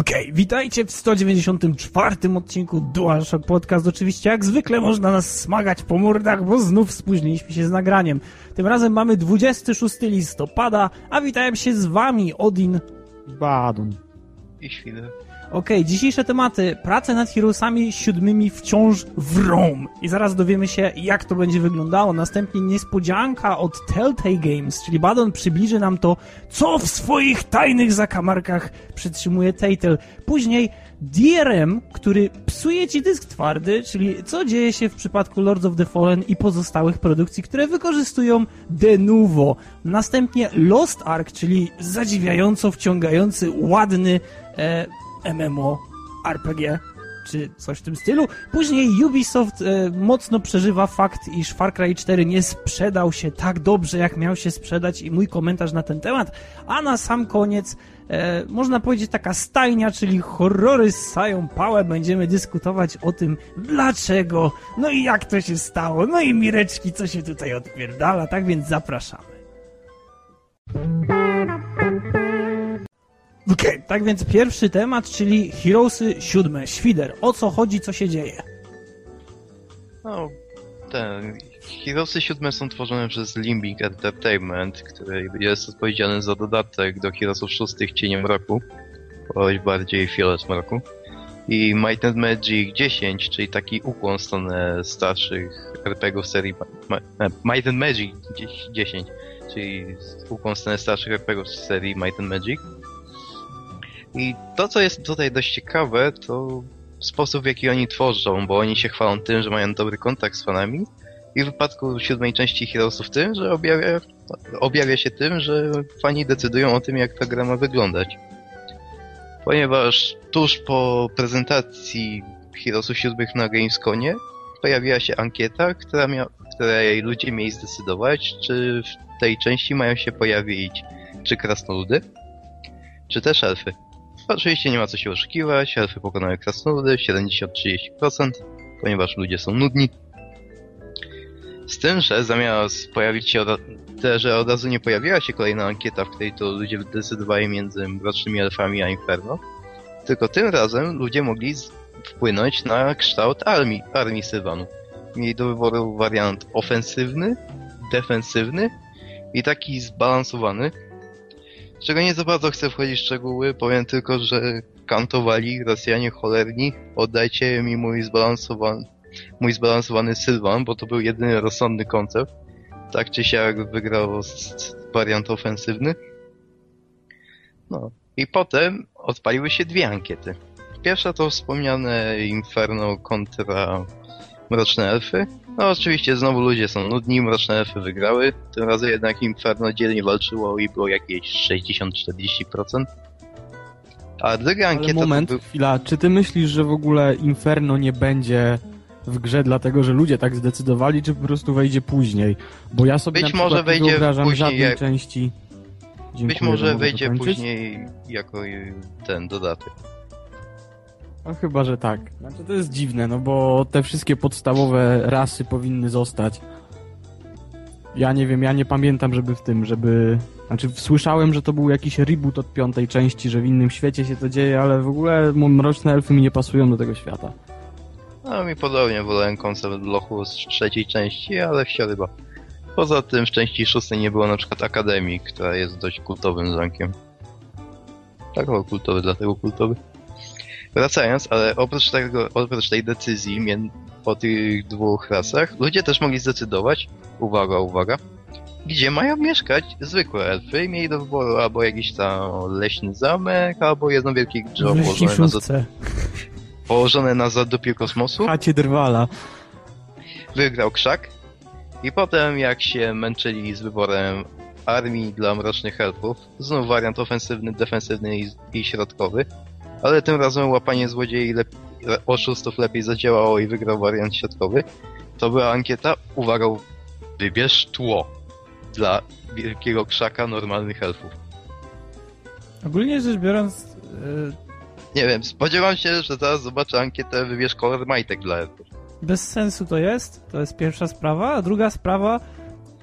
Okej, okay, witajcie w 194 odcinku DualShock Podcast. Oczywiście jak zwykle można nas smagać po mordach, bo znów spóźniliśmy się z nagraniem. Tym razem mamy 26 listopada, a witają się z wami Odin, Badun i Świder. Okej, okay, dzisiejsze tematy. Prace nad Heroesami siódmymi wciąż wrą. I zaraz dowiemy się, jak to będzie wyglądało. Następnie niespodzianka od Telltale Games, czyli Badon przybliży nam to, co w swoich tajnych zakamarkach przytrzymuje Telltale. Później DRM, który psuje ci dysk twardy, czyli co dzieje się w przypadku Lords of the Fallen i pozostałych produkcji, które wykorzystują de novo. Następnie Lost Ark, czyli zadziwiająco wciągający, ładny e, MMO, RPG czy coś w tym stylu. Później Ubisoft e, mocno przeżywa fakt, iż Far Cry 4 nie sprzedał się tak dobrze, jak miał się sprzedać i mój komentarz na ten temat. A na sam koniec e, można powiedzieć taka stajnia, czyli horrory ssają pałę. Będziemy dyskutować o tym, dlaczego, no i jak to się stało, no i Mireczki, co się tutaj odpierdala, tak więc zapraszamy. Okay, tak więc pierwszy temat, czyli Heroesy siódme. Świder, o co chodzi, co się dzieje? No, ten... Heroesy siódme są tworzone przez Limbic Entertainment, który jest odpowiedzialny za dodatek do Heroesów szóstych Cieniem Roku, bądź bardziej Fiolet Mroku. I Might and Magic 10, czyli taki ukłon w stronę starszych RPGów serii Might and Magic 10, czyli ukłon w stronę starszych RPGów serii Might and Magic i to, co jest tutaj dość ciekawe, to sposób, w jaki oni tworzą, bo oni się chwalą tym, że mają dobry kontakt z fanami i w wypadku siódmej części Heroesów tym, że objawia, objawia się tym, że fani decydują o tym, jak ta gra ma wyglądać. Ponieważ tuż po prezentacji Heroesów siódmych na Gamesconie pojawiła się ankieta, która mia której ludzie mieli zdecydować, czy w tej części mają się pojawić czy krasnoludy, czy też elfy. Oczywiście nie ma co się oszukiwać, elfy pokonały krasnoludy 70-30%, ponieważ ludzie są nudni. Z tym, że zamiast pojawić się te, że od razu nie pojawiła się kolejna ankieta, w której to ludzie decydowali między mrocznymi elfami a Inferno, tylko tym razem ludzie mogli wpłynąć na kształt armii, armii Sylwanu. Mieli do wyboru wariant ofensywny, defensywny i taki zbalansowany, czego nie za bardzo chcę wchodzić w szczegóły, powiem tylko, że kantowali Rosjanie cholerni, oddajcie mi mój zbalansowany, mój zbalansowany Sylwan, bo to był jedyny rozsądny koncept. Tak czy siak wygrał wariant ofensywny. No. I potem odpaliły się dwie ankiety. Pierwsza to wspomniane Inferno kontra Mroczne Elfy, no oczywiście znowu ludzie są nudni, mroczne elfy wygrały. Tym razem jednak Inferno dzielnie walczyło i było jakieś 60-40%. A druga ankieta... Ale moment, był... chwila. Czy ty myślisz, że w ogóle Inferno nie będzie w grze dlatego, że ludzie tak zdecydowali, czy po prostu wejdzie później? Bo ja sobie Być może wejdzie wyobrażam później żadnej jak... części... Dziękuję, Być może wejdzie później jako ten dodatek. No chyba, że tak. Znaczy to jest dziwne, no bo te wszystkie podstawowe rasy powinny zostać. Ja nie wiem, ja nie pamiętam, żeby w tym, żeby... Znaczy słyszałem, że to był jakiś reboot od piątej części, że w innym świecie się to dzieje, ale w ogóle mroczne elfy mi nie pasują do tego świata. No mi podobnie, wolałem koncept lochu z trzeciej części, ale wsioryba. Poza tym w części szóstej nie było na przykład Akademii, która jest dość kultowym zamkiem. Tak, kultowy, dlatego kultowy. Wracając, ale oprócz tego, oprócz tej decyzji po tych dwóch rasach, ludzie też mogli zdecydować, uwaga, uwaga, gdzie mają mieszkać zwykłe elfy i mieli do wyboru albo jakiś tam leśny zamek, albo jedno wielkie drzewo położone na, za... położone na zadupiu kosmosu. Chacie drwala. Wygrał krzak i potem jak się męczyli z wyborem armii dla mrocznych elfów, znów wariant ofensywny, defensywny i, i środkowy, ale tym razem łapanie złodziei lep... oszustów lepiej zadziałało i wygrał wariant środkowy. To była ankieta, uwaga, wybierz tło dla wielkiego krzaka normalnych elfów. Ogólnie rzecz biorąc... Yy... Nie wiem, spodziewam się, że zaraz zobaczę ankietę wybierz kolor majtek dla elfów. Bez sensu to jest, to jest pierwsza sprawa, a druga sprawa...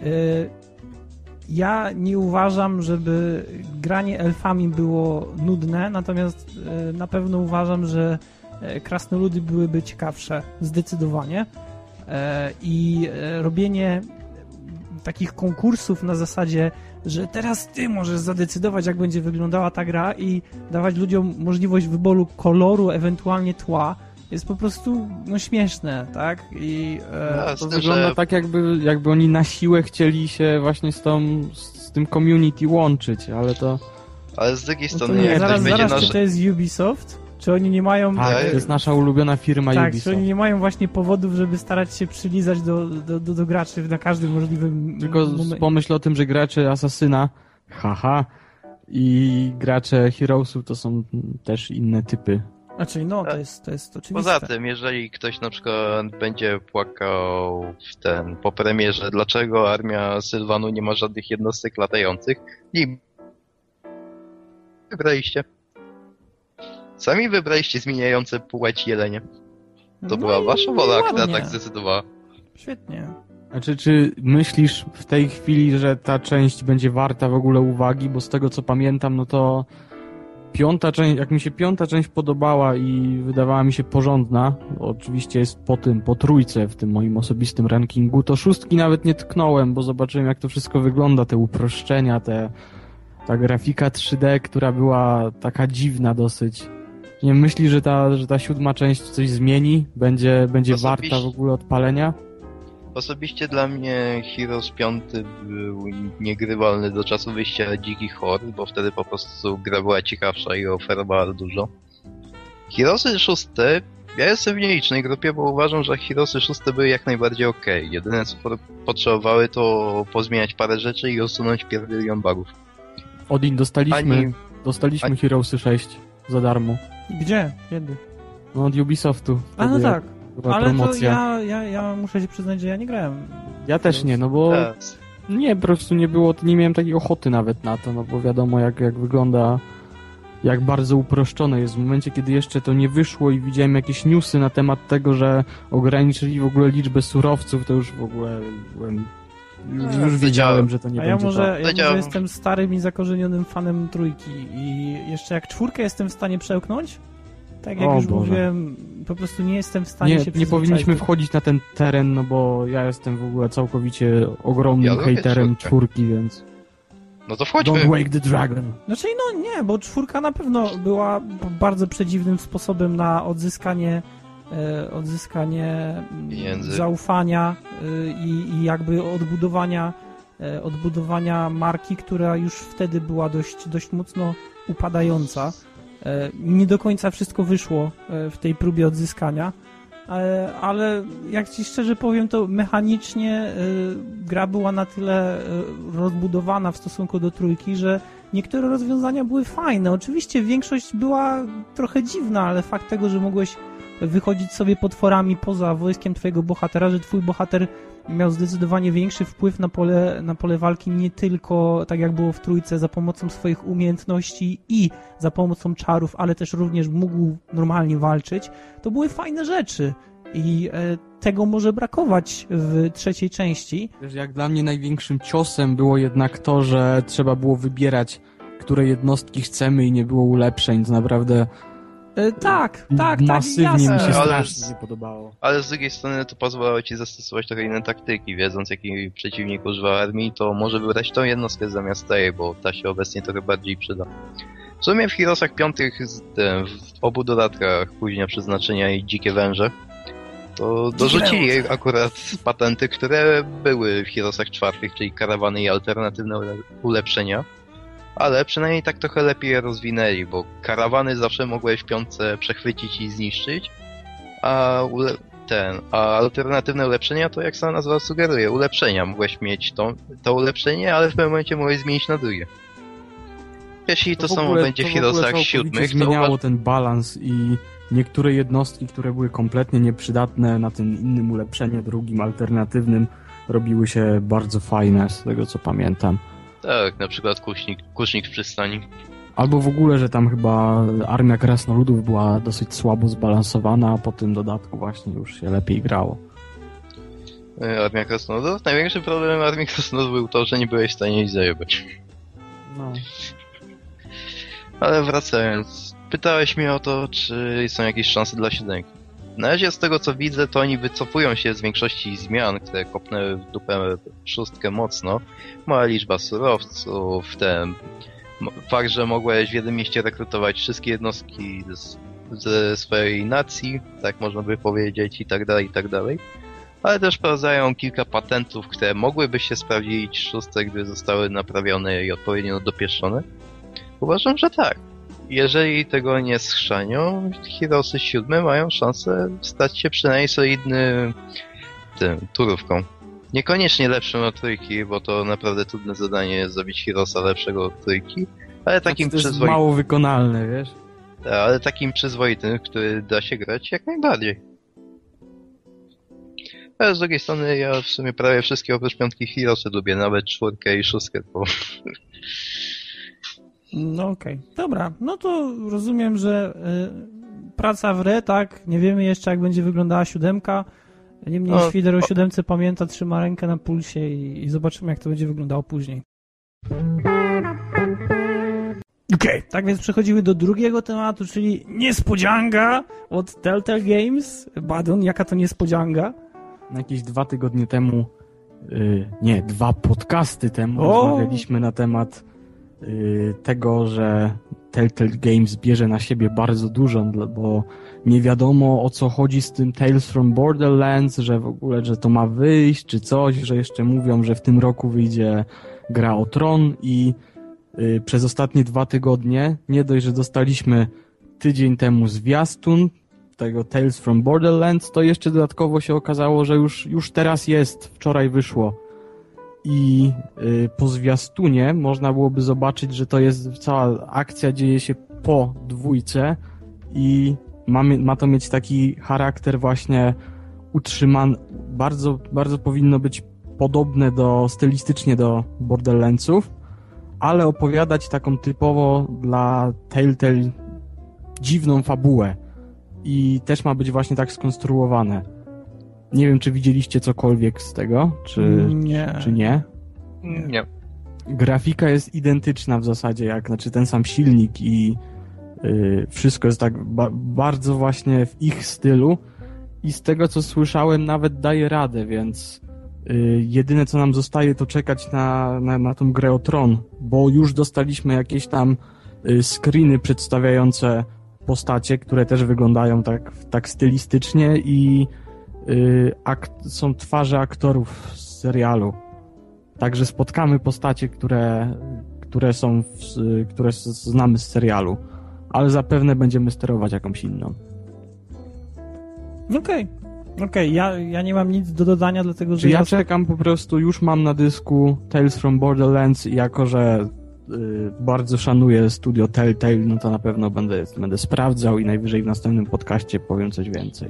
Yy ja nie uważam, żeby granie elfami było nudne, natomiast e, na pewno uważam, że e, krasnoludy byłyby ciekawsze, zdecydowanie. E, I robienie takich konkursów na zasadzie, że teraz ty możesz zadecydować, jak będzie wyglądała ta gra i dawać ludziom możliwość wyboru koloru, ewentualnie tła, jest po prostu no, śmieszne, tak? I e, A, To wygląda że- tak, jakby, jakby oni na siłę chcieli się właśnie z, tą, z tym community łączyć, ale to... Ale z drugiej no to strony, nie, zaraz, zaraz, nasz... czy to jest Ubisoft? Czy oni nie mają... Tak, Tak. to jest nasza ulubiona firma Tak, czy Ubisoft. oni nie mają właśnie powodów, żeby starać się przylizać do, do, do, do graczy na każdym możliwym Tylko pomyśl o tym, że gracze Asasyna, haha, i gracze Heroesów to są też inne typy. Znaczy, no, to jest, to jest oczywiste. Poza tym, jeżeli ktoś na przykład będzie płakał w ten, po premierze, dlaczego armia Sylwanu nie ma żadnych jednostek latających, nie wybraliście. Sami wybraliście zmieniające płeć jelenie. To No była i wasza wola, która tak zdecydowała. Świetnie. Znaczy, czy myślisz w tej chwili, że ta część będzie warta w ogóle uwagi? Bo z tego co pamiętam, no to piąta część, jak mi się piąta część podobała i wydawała mi się porządna, oczywiście jest po tym, po trójce w tym moim osobistym rankingu, to szóstki nawet nie tknąłem, bo zobaczyłem jak to wszystko wygląda, te uproszczenia, te, ta grafika 3D, która była taka dziwna dosyć. Nie myśli, że ta, że ta siódma część coś zmieni? Będzie, będzie Osobiście- warta w ogóle odpalenia? Osobiście dla mnie Heroes 5 był niegrywalny do czasu wyjścia Dzikich Hord, bo wtedy po prostu gra była ciekawsza i oferowała dużo. Heroesy 6, ja jestem w nielicznej grupie, bo uważam, że Heroesy 6 były jak najbardziej ok. Jedyne co po- potrzebowały to pozmieniać parę rzeczy i usunąć pierdylion bugów. Odin, dostaliśmy, Ani, dostaliśmy ani- Heroesy 6 za darmo. Gdzie? Kiedy? No od Ubisoftu. A no tak, Była ale to promocja. ja, ja, ja muszę się przyznać, że ja nie grałem. Ja też nie, no bo tak. nie, po prostu nie było, nie miałem takiej ochoty nawet na to, no bo wiadomo jak, jak wygląda, jak bardzo uproszczone jest. W momencie, kiedy jeszcze to nie wyszło i widziałem jakieś newsy na temat tego, że ograniczyli w ogóle liczbę surowców, to już w ogóle byłem, już, A, już to wiedziałem, że to nie A ja będzie może, to. ja może Powiedziałem- jestem starym i zakorzenionym fanem trójki i jeszcze jak czwórkę jestem w stanie przełknąć, tak jak O już Boże. mówiłem, po prostu nie jestem w stanie Nie, się nie powinniśmy wchodzić na ten teren, no bo ja jestem w ogóle całkowicie ogromnym Ja hejterem czwórki, więc No to wchodźmy. don't wake the dragon. Znaczy, no nie, bo czwórka na pewno była bardzo przedziwnym sposobem na odzyskanie e, odzyskanie mm, Pieniędzy. zaufania e, i, i jakby odbudowania e, odbudowania marki, która już wtedy była dość, dość mocno upadająca. E, nie do końca wszystko wyszło e, w tej próbie odzyskania, ale, ale jak ci szczerze powiem, to mechanicznie e, gra była na tyle e, rozbudowana w stosunku do trójki, że niektóre rozwiązania były fajne. Oczywiście większość była trochę dziwna, ale fakt tego, że mogłeś wychodzić sobie potworami poza wojskiem twojego bohatera, że twój bohater miał zdecydowanie większy wpływ na pole, na pole walki, nie tylko tak jak było w trójce, za pomocą swoich umiejętności i za pomocą czarów, ale też również mógł normalnie walczyć, to były fajne rzeczy. I e, tego może brakować w trzeciej części. Jak dla mnie największym ciosem było jednak to, że trzeba było wybierać, które jednostki chcemy i nie było ulepszeń. To naprawdę E, tak, tak, tak, masywnie mi jasne. się Ale strasznie podobało. Ale z drugiej strony to pozwalało ci zastosować trochę inne taktyki, wiedząc jaki przeciwnik używa armii, to może wybrać tą jednostkę zamiast tej, bo ta się obecnie trochę bardziej przyda. W sumie w Heroesach piątych, w obu dodatkach później przeznaczenia i dzikie węże, to dorzucili akurat patenty, które były w Heroesach czwartych, czyli karawany i alternatywne ule- ulepszenia. Ale przynajmniej tak trochę lepiej je rozwinęli, bo karawany zawsze mogłeś w piątce przechwycić i zniszczyć, a ule- ten, a alternatywne ulepszenia to jak sama nazwa sugeruje, ulepszenia. Mogłeś mieć to, to ulepszenie, ale w pewnym momencie mogłeś zmienić na drugie. Jeśli to, w samo ogóle- będzie w to w Heroesach całkowicie siódmych, to zmieniało uważ... ten balans i niektóre jednostki, które były kompletnie nieprzydatne na tym innym ulepszeniu, drugim, alternatywnym, robiły się bardzo fajne, z tego co pamiętam. Tak, na przykład kusznik, kusznik w przystani. Albo w ogóle, że tam chyba armia krasnoludów była dosyć słabo zbalansowana, a po tym dodatku właśnie już się lepiej grało. e, Armia Krasnodów. Największym problemem Armii Krasnodów był to, że nie byłeś w stanie ich zajebać. No. Ale wracając, pytałeś mnie o to, czy są jakieś szanse dla siódemki. Na razie z tego co widzę, to oni wycofują się z większości zmian, które kopnęły w dupę szóstkę mocno. Mała liczba surowców, ten fakt, że mogłeś w jednym mieście rekrutować wszystkie jednostki z, ze swojej nacji, tak można by powiedzieć, i tak dalej, i tak dalej. Ale też wprowadzają kilka patentów, które mogłyby się sprawdzić w szóstce, gdy zostały naprawione i odpowiednio dopieszczone. Uważam, że tak. Jeżeli tego nie schrzanią, Heroesy 7 mają szansę stać się przynajmniej solidnym tym, turówką. Niekoniecznie lepszym od trójki, bo to naprawdę trudne zadanie jest zrobić Heroesa lepszego od trójki, ale takim Znaczy, to jest przyzwoitym, mało wykonalne, wiesz? ale takim przyzwoitym, który da się grać jak najbardziej. Ale z drugiej strony ja w sumie prawie wszystkie oprócz piątki Heroesy lubię, nawet czwórkę i szóstkę, bo No okej, dobra. No to rozumiem, że y, praca w re, tak? Nie wiemy jeszcze, jak będzie wyglądała siódemka. Niemniej No, Świder o o- siódemce pamięta, trzyma rękę na pulsie i, i zobaczymy, jak to będzie wyglądało później. Okej, tak więc przechodzimy do drugiego tematu, czyli niespodzianka od Telltale Games. Badon, jaka to niespodzianka? Jakieś dwa tygodnie temu, y, nie, dwa podcasty temu O! rozmawialiśmy na temat tego, że Telltale Games bierze na siebie bardzo dużo, bo nie wiadomo o co chodzi z tym Tales from Borderlands, że w ogóle, że to ma wyjść, czy coś, że jeszcze mówią, że w tym roku wyjdzie gra o Tron i y, przez ostatnie dwa tygodnie nie dość, że dostaliśmy tydzień temu zwiastun tego Tales from Borderlands, to jeszcze dodatkowo się okazało, że już, już teraz jest, wczoraj wyszło. I y, po zwiastunie można byłoby zobaczyć, że to jest cała akcja dzieje się po dwójce i ma, ma to mieć taki charakter właśnie utrzymany, bardzo, bardzo powinno być podobne do, stylistycznie do Borderlandsów, ale opowiadać taką typowo dla Telltale dziwną fabułę i też ma być właśnie tak skonstruowane. Nie wiem, czy widzieliście cokolwiek z tego, czy, nie. czy nie. nie. Grafika jest identyczna w zasadzie, jak znaczy ten sam silnik i y, wszystko jest tak ba bardzo właśnie w ich stylu i z tego co słyszałem nawet daje radę, więc y, jedyne co nam zostaje to czekać na, na, na tą grę o Tron, bo już dostaliśmy jakieś tam y, screeny przedstawiające postacie, które też wyglądają tak, tak stylistycznie i są twarze aktorów z serialu. Także spotkamy postacie, które, które są, w, które s- znamy z serialu, ale zapewne będziemy sterować jakąś inną. Okej. Okej, ja, ja nie mam nic do dodania, dlatego że ja ja... czekam po prostu, już mam na dysku Tales from Borderlands i jako, że y, bardzo szanuję studio Telltale, no to na pewno będę, będę sprawdzał i najwyżej w następnym podcaście powiem coś więcej.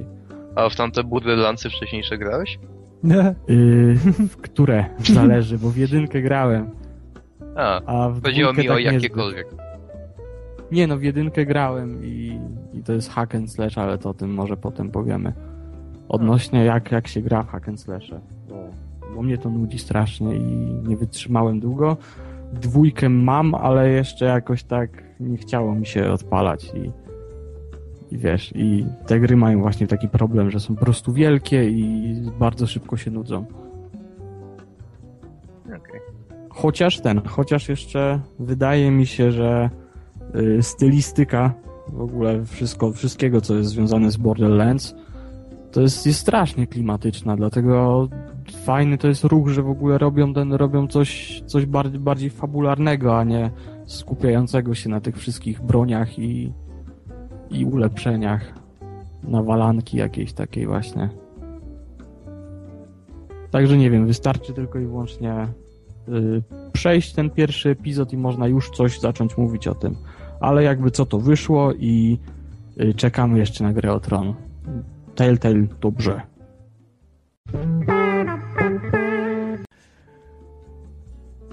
A w tamte Borderlandsy wcześniejsze grałeś? Y, w które? Zależy, bo w jedynkę grałem, A, a w chodziło mi o tak niezbyt. jakiekolwiek. Nie no, w jedynkę grałem i, i to jest hack and slash, ale to o tym może potem powiemy. Odnośnie jak, jak się gra w hack and slashe, bo, bo mnie to nudzi strasznie i nie wytrzymałem długo. Dwójkę mam, ale jeszcze jakoś tak nie chciało mi się odpalać i, i wiesz, i te gry mają właśnie taki problem, że są po prostu wielkie i bardzo szybko się nudzą. Chociaż ten, chociaż jeszcze wydaje mi się, że y, stylistyka w ogóle wszystko, wszystkiego, co jest związane z Borderlands, to jest, jest strasznie klimatyczna, dlatego fajny to jest ruch, że w ogóle robią ten, robią coś, coś bardziej, bardziej fabularnego, a nie skupiającego się na tych wszystkich broniach i, i ulepszeniach, nawalanki jakiejś takiej właśnie. Także nie wiem, wystarczy tylko i wyłącznie y, przejść ten pierwszy epizod i można już coś zacząć mówić o tym. Ale jakby co to wyszło i y, czekamy jeszcze na grę o Tron. Telltale dobrze.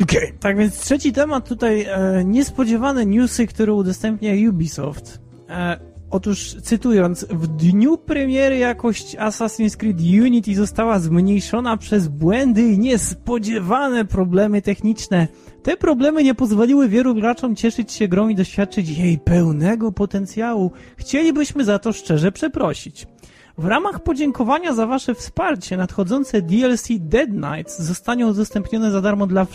Okej, tak więc trzeci temat tutaj, e, niespodziewane newsy, które udostępnia Ubisoft. E, Otóż cytując, w dniu premiery jakość Assassin's Creed Unity została zmniejszona przez błędy i niespodziewane problemy techniczne. Te problemy nie pozwoliły wielu graczom cieszyć się grą i doświadczyć jej pełnego potencjału. Chcielibyśmy za to szczerze przeprosić. W ramach podziękowania za Wasze wsparcie nadchodzące DLC Dead Knights zostanie udostępnione za darmo dla,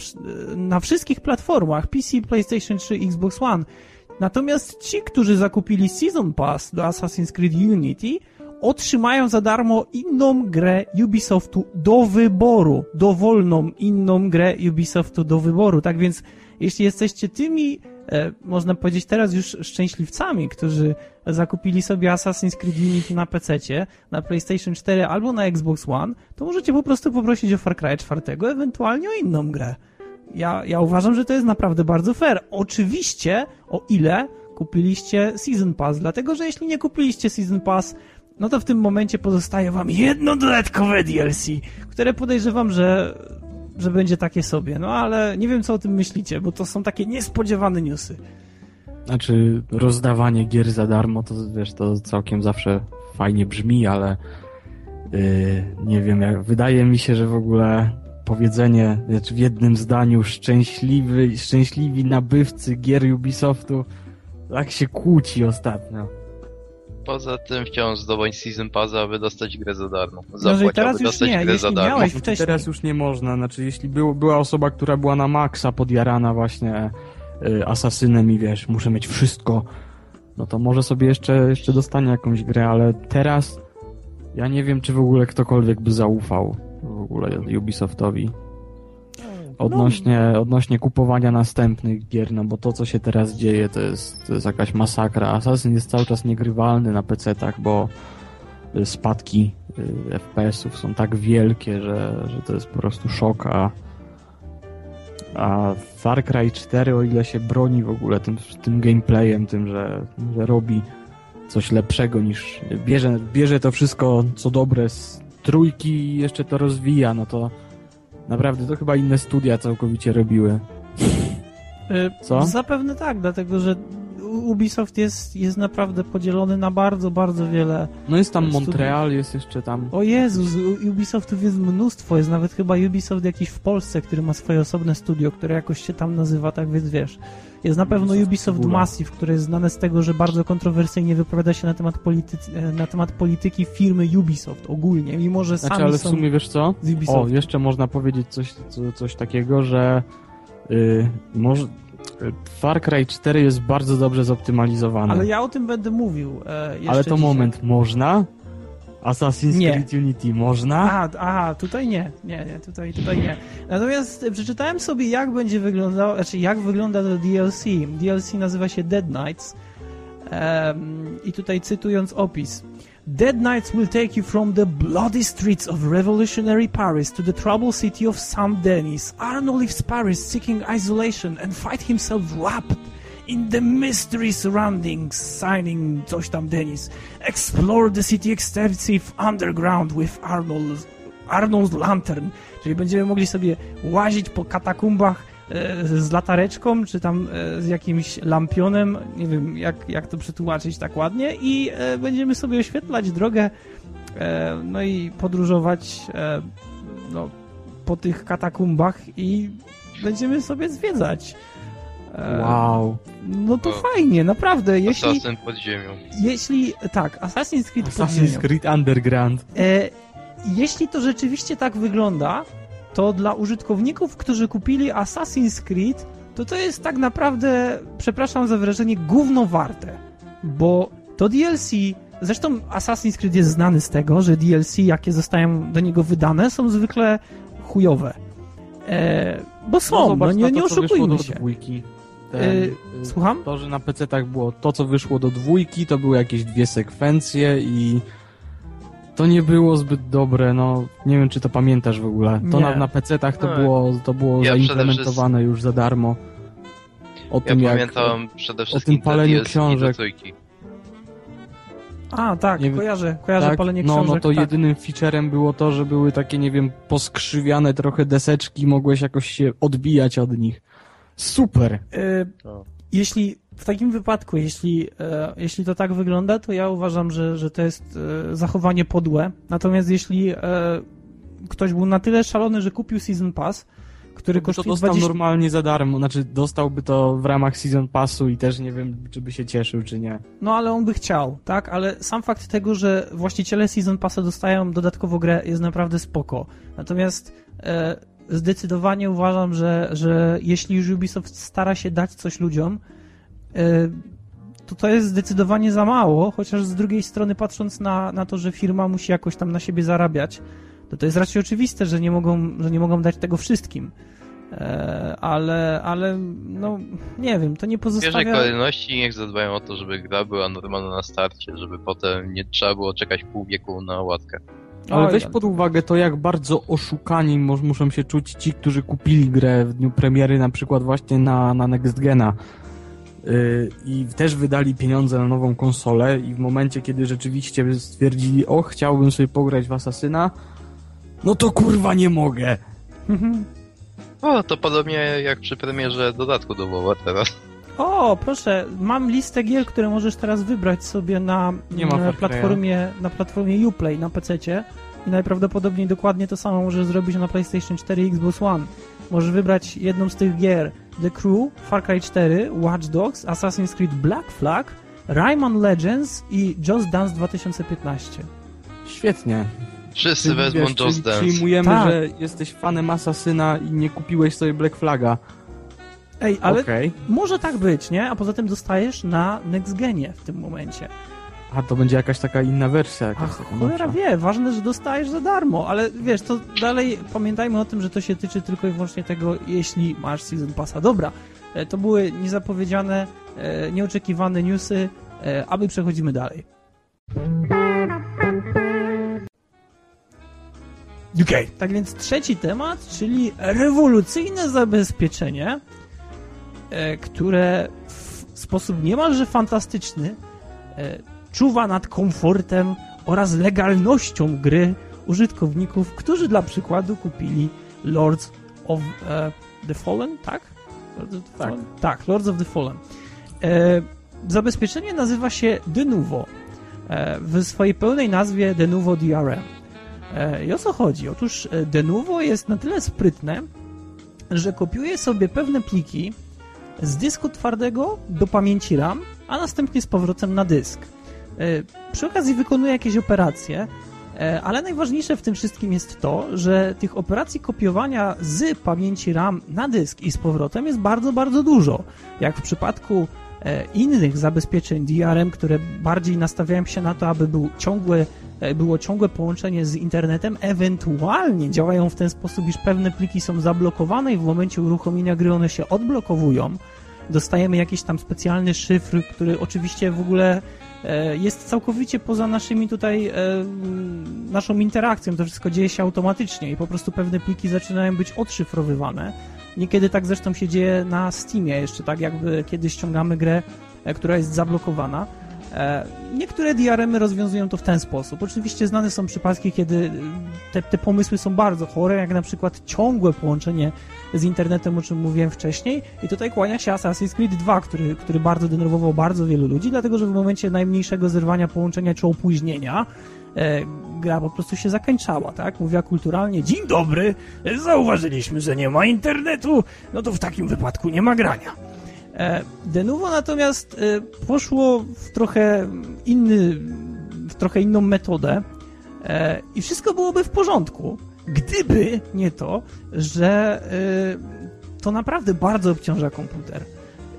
na wszystkich platformach PC, PlayStation 3, Xbox One. Natomiast ci, którzy zakupili Season Pass do Assassin's Creed Unity, otrzymają za darmo inną grę Ubisoftu do wyboru. Dowolną inną grę Ubisoftu do wyboru. Tak więc, jeśli jesteście tymi, e, można powiedzieć teraz już szczęśliwcami, którzy zakupili sobie Assassin's Creed Unity na PC, na PlayStation 4 albo na Xbox One, to możecie po prostu poprosić o Far Cry 4, ewentualnie o inną grę. Ja, ja uważam, że to jest naprawdę bardzo fair. Oczywiście, o ile kupiliście Season Pass, dlatego że jeśli nie kupiliście Season Pass, no to w tym momencie pozostaje wam jedno dodatkowe DLC, które podejrzewam, że, że będzie takie sobie. No ale nie wiem, co o tym myślicie, bo to są takie niespodziewane newsy. Znaczy, rozdawanie gier za darmo, to wiesz, to całkiem zawsze fajnie brzmi, ale yy, nie wiem, jak, wydaje mi się, że w ogóle powiedzenie znaczy w jednym zdaniu szczęśliwy, szczęśliwi nabywcy gier Ubisoftu tak się kłóci ostatnio. Poza tym wciąż zdobądź Season Pass, aby dostać grę za darmo. Zapłać, no, teraz już nie, grę jeśli miałeś wcześniej. Teraz już nie można, znaczy jeśli był, była osoba, która była na maksa podjarana właśnie y, asasynem i wiesz, muszę mieć wszystko, no to może sobie jeszcze, jeszcze dostanie jakąś grę, ale teraz ja nie wiem, czy w ogóle ktokolwiek by zaufał w ogóle Ubisoftowi. Odnośnie, no. odnośnie kupowania następnych gier, no bo to, co się teraz dzieje, to jest, to jest jakaś masakra. Assassin jest cały czas niegrywalny na PC-tach, bo spadki y, FPS-ów są tak wielkie, że, że to jest po prostu szok, a, a Far Cry 4, o ile się broni w ogóle tym, tym gameplayem, tym, że, że robi coś lepszego niż bierze, bierze to wszystko, co dobre z trójki i jeszcze to rozwija, no to naprawdę to chyba inne studia całkowicie robiły. Y, Co? Zapewne tak, dlatego że Ubisoft jest, jest naprawdę podzielony na bardzo, bardzo wiele. No jest tam Montreal, jest jeszcze tam. O Jezus, Ubisoftów jest mnóstwo. Jest nawet chyba Ubisoft jakiś w Polsce, który ma swoje osobne studio, które jakoś się tam nazywa, tak więc wiesz. Jest na pewno Ubisoft, Massive, które jest znane z tego, że bardzo kontrowersyjnie wypowiada się na temat, polityki, na temat polityki firmy Ubisoft ogólnie, mimo że znaczy, ale w sumie wiesz co? O, jeszcze można powiedzieć coś, coś takiego, że yy, może Far Cry 4 jest bardzo dobrze zoptymalizowany. Ale ja o tym będę mówił. E, Ale to dzisiaj. moment, można? Assassin's nie. Creed Unity można? Aha, aha, tutaj nie. Nie, nie, tutaj, tutaj nie. Natomiast przeczytałem sobie, jak będzie wyglądał, znaczy jak wygląda to DLC. DLC nazywa się Dead Knights. Um, I tutaj cytując opis. Dead Knights will take you from the bloody streets of revolutionary Paris to the troubled city of Saint Denis. Arnold leaves Paris seeking isolation and fight himself wrapped in the mystery surrounding signing coś tam Denis. Explore the city extensive underground with Arnold's, Arnold's lantern. Czyli będziemy mogli sobie łazić po katakumbach E, z latareczką, czy tam e, z jakimś lampionem, nie wiem jak, jak to przetłumaczyć tak ładnie i e, będziemy sobie oświetlać drogę no i podróżować no, po tych katakumbach i będziemy sobie zwiedzać. Wow. No to fajnie, naprawdę. Jeśli, Assassin pod ziemią. Jeśli, tak, Assassin's Creed Assassin's pod ziemią. Creed Underground. E, jeśli to rzeczywiście tak wygląda, to dla użytkowników, którzy kupili Assassin's Creed, to to jest tak naprawdę, przepraszam za wrażenie, gówno warte. Bo to DLC, zresztą Assassin's Creed jest znany z tego, że DLC, jakie zostają do niego wydane, są zwykle chujowe. E, bo są, no, no nie, nie oszukujmy się. Dwójki. Ten, e, słucham? To, że na PC-tach było to, co wyszło do dwójki, to były jakieś dwie sekwencje i to nie było zbyt dobre, no nie wiem czy to pamiętasz w ogóle. To nie. na, na PC-tach to, no. było, to było ja zaimplementowane już za darmo. O ja tym jak, pamiętam przede wszystkim o tym paleniu książek. A, tak, nie, kojarzę, kojarzę tak? palenie no, książek. No, to tak. jedynym featurem było to, że były takie, nie wiem, poskrzywiane trochę deseczki, mogłeś jakoś się odbijać od nich. Super! Yy, jeśli w takim wypadku, jeśli, e, jeśli to tak wygląda, to ja uważam, że, że to jest e, zachowanie podłe. Natomiast jeśli e, ktoś był na tyle szalony, że kupił Season Pass, który to kosztuje dostał 20... normalnie za darmo, znaczy dostałby to w ramach Season Passu i też nie wiem, czy by się cieszył, czy nie. No ale on by chciał, tak? Ale sam fakt tego, że właściciele Season Passa dostają dodatkowo grę jest naprawdę spoko. Natomiast e, zdecydowanie uważam, że, że jeśli już Ubisoft stara się dać coś ludziom, e, to to jest zdecydowanie za mało, chociaż z drugiej strony patrząc na, na to, że firma musi jakoś tam na siebie zarabiać, to to jest raczej oczywiste, że nie mogą, że nie mogą dać tego wszystkim. E, ale, ale, no, nie wiem, to nie W pozostawia... pierwszej kolejności niech zadbają o to, żeby gra była normalna na starcie, żeby potem nie trzeba było czekać pół wieku na łatkę. Ale Oj, weź pod uwagę to, jak bardzo oszukani muszą się czuć ci, którzy kupili grę w dniu premiery, na przykład właśnie na, na Next Gena. Yy, I też wydali pieniądze na nową konsolę i w momencie, kiedy rzeczywiście stwierdzili, o, chciałbym sobie pograć w Asasyna, no to kurwa nie mogę. O, to podobnie jak przy premierze dodatku do WoWa teraz. O, proszę, mam listę gier, które możesz teraz wybrać sobie na, Nie ma na platformie, na platformie Uplay na PC i najprawdopodobniej dokładnie to samo możesz zrobić na PlayStation 4 i Xbox One. Możesz wybrać jedną z tych gier The Crew, Far Cry 4, Watch Dogs, Assassin's Creed Black Flag, Rayman Legends i Just Dance 2015. Świetnie. Wszyscy wezmą Just Dance. Przyjmujemy, Tak. że jesteś fanem Asasyna i nie kupiłeś sobie Black Flaga. Ej, ale Okej. może tak być, nie? A poza tym dostajesz na Next Genie w tym momencie. A to będzie jakaś taka inna wersja. Jakaś taka cholera wie, ważne, że dostajesz za darmo, ale wiesz, to dalej pamiętajmy o tym, że to się tyczy tylko i wyłącznie tego, jeśli masz Season Passa. Dobra, e, to były niezapowiedziane, e, nieoczekiwane newsy, e, a my przechodzimy dalej. UK. Tak więc trzeci temat, czyli rewolucyjne zabezpieczenie, które w sposób niemalże fantastyczny e, czuwa nad komfortem oraz legalnością gry użytkowników, którzy dla przykładu kupili Lords of e, the Fallen, tak? Lords of the Tak. Fallen? Tak, Lords of the Fallen. E, zabezpieczenie nazywa się Denuvo. E, w swojej pełnej nazwie Denuvo DRM. E, I o co chodzi? Otóż e, Denuvo jest na tyle sprytne, że kopiuje sobie pewne pliki z dysku twardego do pamięci RAM, a następnie z powrotem na dysk. E, Przy okazji wykonuje jakieś operacje, e, ale najważniejsze w tym wszystkim jest to, że tych operacji kopiowania z pamięci RAM na dysk i z powrotem jest bardzo, bardzo dużo. Jak w przypadku e, innych zabezpieczeń DRM, które bardziej nastawiają się na to, aby był ciągłe, e, było ciągłe połączenie z internetem, ewentualnie działają w ten sposób, iż pewne pliki są zablokowane i w momencie uruchomienia gry one się odblokowują. Dostajemy jakiś tam specjalny szyfr, który oczywiście w ogóle e, jest całkowicie poza naszymi tutaj, e, naszą interakcją. To wszystko dzieje się automatycznie i po prostu pewne pliki zaczynają być odszyfrowywane. Niekiedy tak zresztą się dzieje na Steamie jeszcze, tak jakby kiedy ściągamy grę, e, która jest zablokowana. E, Niektóre DRM-y rozwiązują to w ten sposób. Oczywiście znane są przypadki, kiedy e, te, te pomysły są bardzo chore, jak na przykład ciągłe połączenie z internetem, o czym mówiłem wcześniej. I tutaj kłania się Assassin's Creed 2, który, który bardzo denerwował bardzo wielu ludzi, dlatego że w momencie najmniejszego zerwania połączenia czy opóźnienia e, gra po prostu się zakończała, tak? Mówiła kulturalnie, dzień dobry, zauważyliśmy, że nie ma internetu, no to w takim wypadku nie ma grania. E, Denuvo natomiast e, poszło w trochę inny, w trochę inną metodę e, i wszystko byłoby w porządku, gdyby nie to, że to naprawdę bardzo obciąża komputer.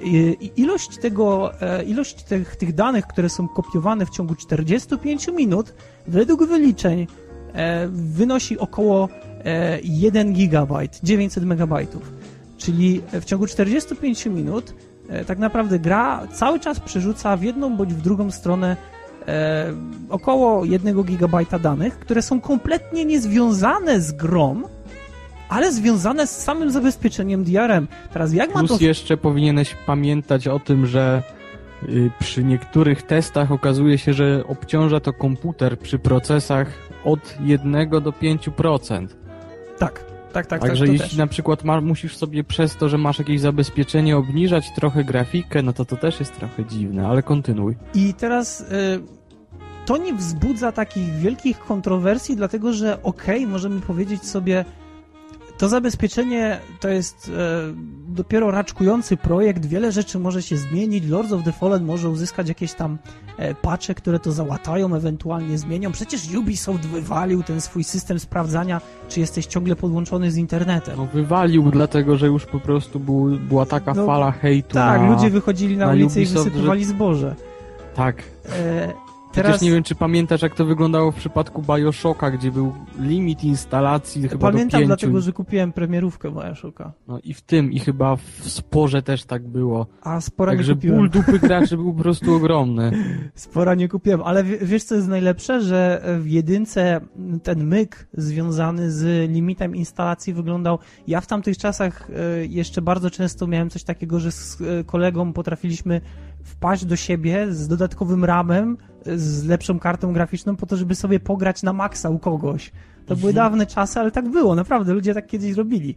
I- Ilość tego, ilość tych, tych danych, które są kopiowane w ciągu 45 minut, według wyliczeń wynosi około e, 1 gigabajt, 900 megabajtów. Czyli w ciągu 45 minut tak naprawdę gra cały czas przerzuca w jedną bądź w drugą stronę e, około 1 gigabajta danych, które są kompletnie niezwiązane z grą, ale związane z samym zabezpieczeniem DRM. Teraz jak ma to... Plus jeszcze powinieneś pamiętać o tym, że y, przy niektórych testach okazuje się, że obciąża to komputer przy procesach od 1 do 5%. Tak, tak, tak. Także tak, jeśli też. na przykład ma, musisz sobie przez to, że masz jakieś zabezpieczenie obniżać trochę grafikę, no to to też jest trochę dziwne, ale kontynuuj. I teraz y, to nie wzbudza takich wielkich kontrowersji, dlatego że okej, możemy powiedzieć sobie, to zabezpieczenie to jest e, dopiero raczkujący projekt, wiele rzeczy może się zmienić, Lords of the Fallen może uzyskać jakieś tam e, patche, które to załatają, ewentualnie zmienią. Przecież Ubisoft wywalił ten swój system sprawdzania, czy jesteś ciągle podłączony z internetem. No wywalił, dlatego że już po prostu był, była taka No, fala hejtu tak, na... ludzie wychodzili na, na ulicę i wysypywali zboże. Tak. E, Teraz... nie wiem, czy pamiętasz, jak to wyglądało w przypadku Bioshocka, gdzie był limit instalacji chyba Pamiętam do pięciu. dlatego, że kupiłem premierówkę Bioshocka. No i w tym, i chyba w sporze też tak było. A spora Także nie kupiłem. ból dupy graczy był po prostu ogromny. Spora nie kupiłem, ale wie- wiesz co jest najlepsze, że w jedynce ten myk związany z limitem instalacji wyglądał... Ja w tamtych czasach e, jeszcze bardzo często miałem coś takiego, że z kolegą potrafiliśmy wpaść do siebie z dodatkowym ramem, z lepszą kartą graficzną po to, żeby sobie pograć na maksa u kogoś. To były Mhm. dawne czasy, ale tak było, naprawdę, ludzie tak kiedyś robili.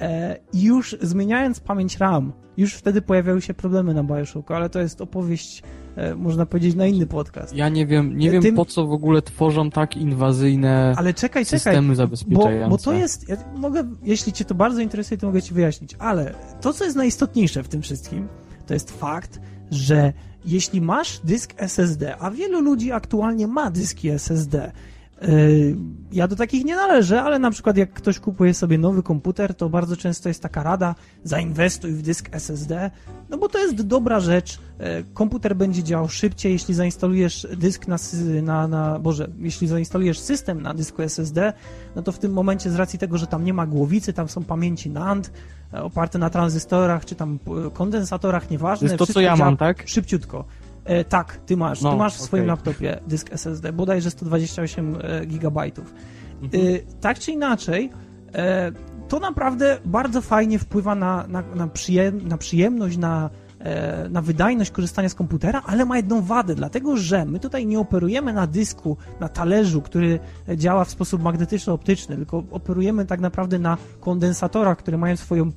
E, I już zmieniając pamięć RAM, już wtedy pojawiały się problemy na Bioshocku, ale to jest opowieść, e, można powiedzieć, na inny podcast. Ja nie wiem, nie wiem Tym- po co w ogóle tworzą tak inwazyjne Ale czekaj, czekaj, systemy bo, zabezpieczające. bo to jest, ja mogę, jeśli cię to bardzo interesuje, to mogę ci wyjaśnić, ale to, co jest najistotniejsze w tym wszystkim, to jest fakt, że jeśli masz dysk SSD, a wielu ludzi aktualnie ma dyski SSD, ja do takich nie należę, ale na przykład jak ktoś kupuje sobie nowy komputer, to bardzo często jest taka rada, zainwestuj w dysk SSD, no bo to jest dobra rzecz, e, komputer będzie działał szybciej, jeśli zainstalujesz dysk na, na, na, boże, jeśli zainstalujesz system na dysku SSD, no to w tym momencie z racji tego, że tam nie ma głowicy, tam są pamięci NAND, e, oparte na tranzystorach, czy tam e, kondensatorach, nieważne. To jest to, co ja mam, tak? Szybciutko. E, tak, ty masz. No, ty masz w swoim okej. laptopie dysk SSD, bodajże 128 e, gigabajtów. Mhm. Y, tak czy inaczej, e, to naprawdę bardzo fajnie wpływa na, na, na, przyjem, na przyjemność, na, e, na wydajność korzystania z komputera, ale ma jedną wadę, dlatego że my tutaj nie operujemy na dysku, na talerzu, który działa w sposób magnetyczno-optyczny, tylko operujemy tak naprawdę na kondensatorach, które mają swoją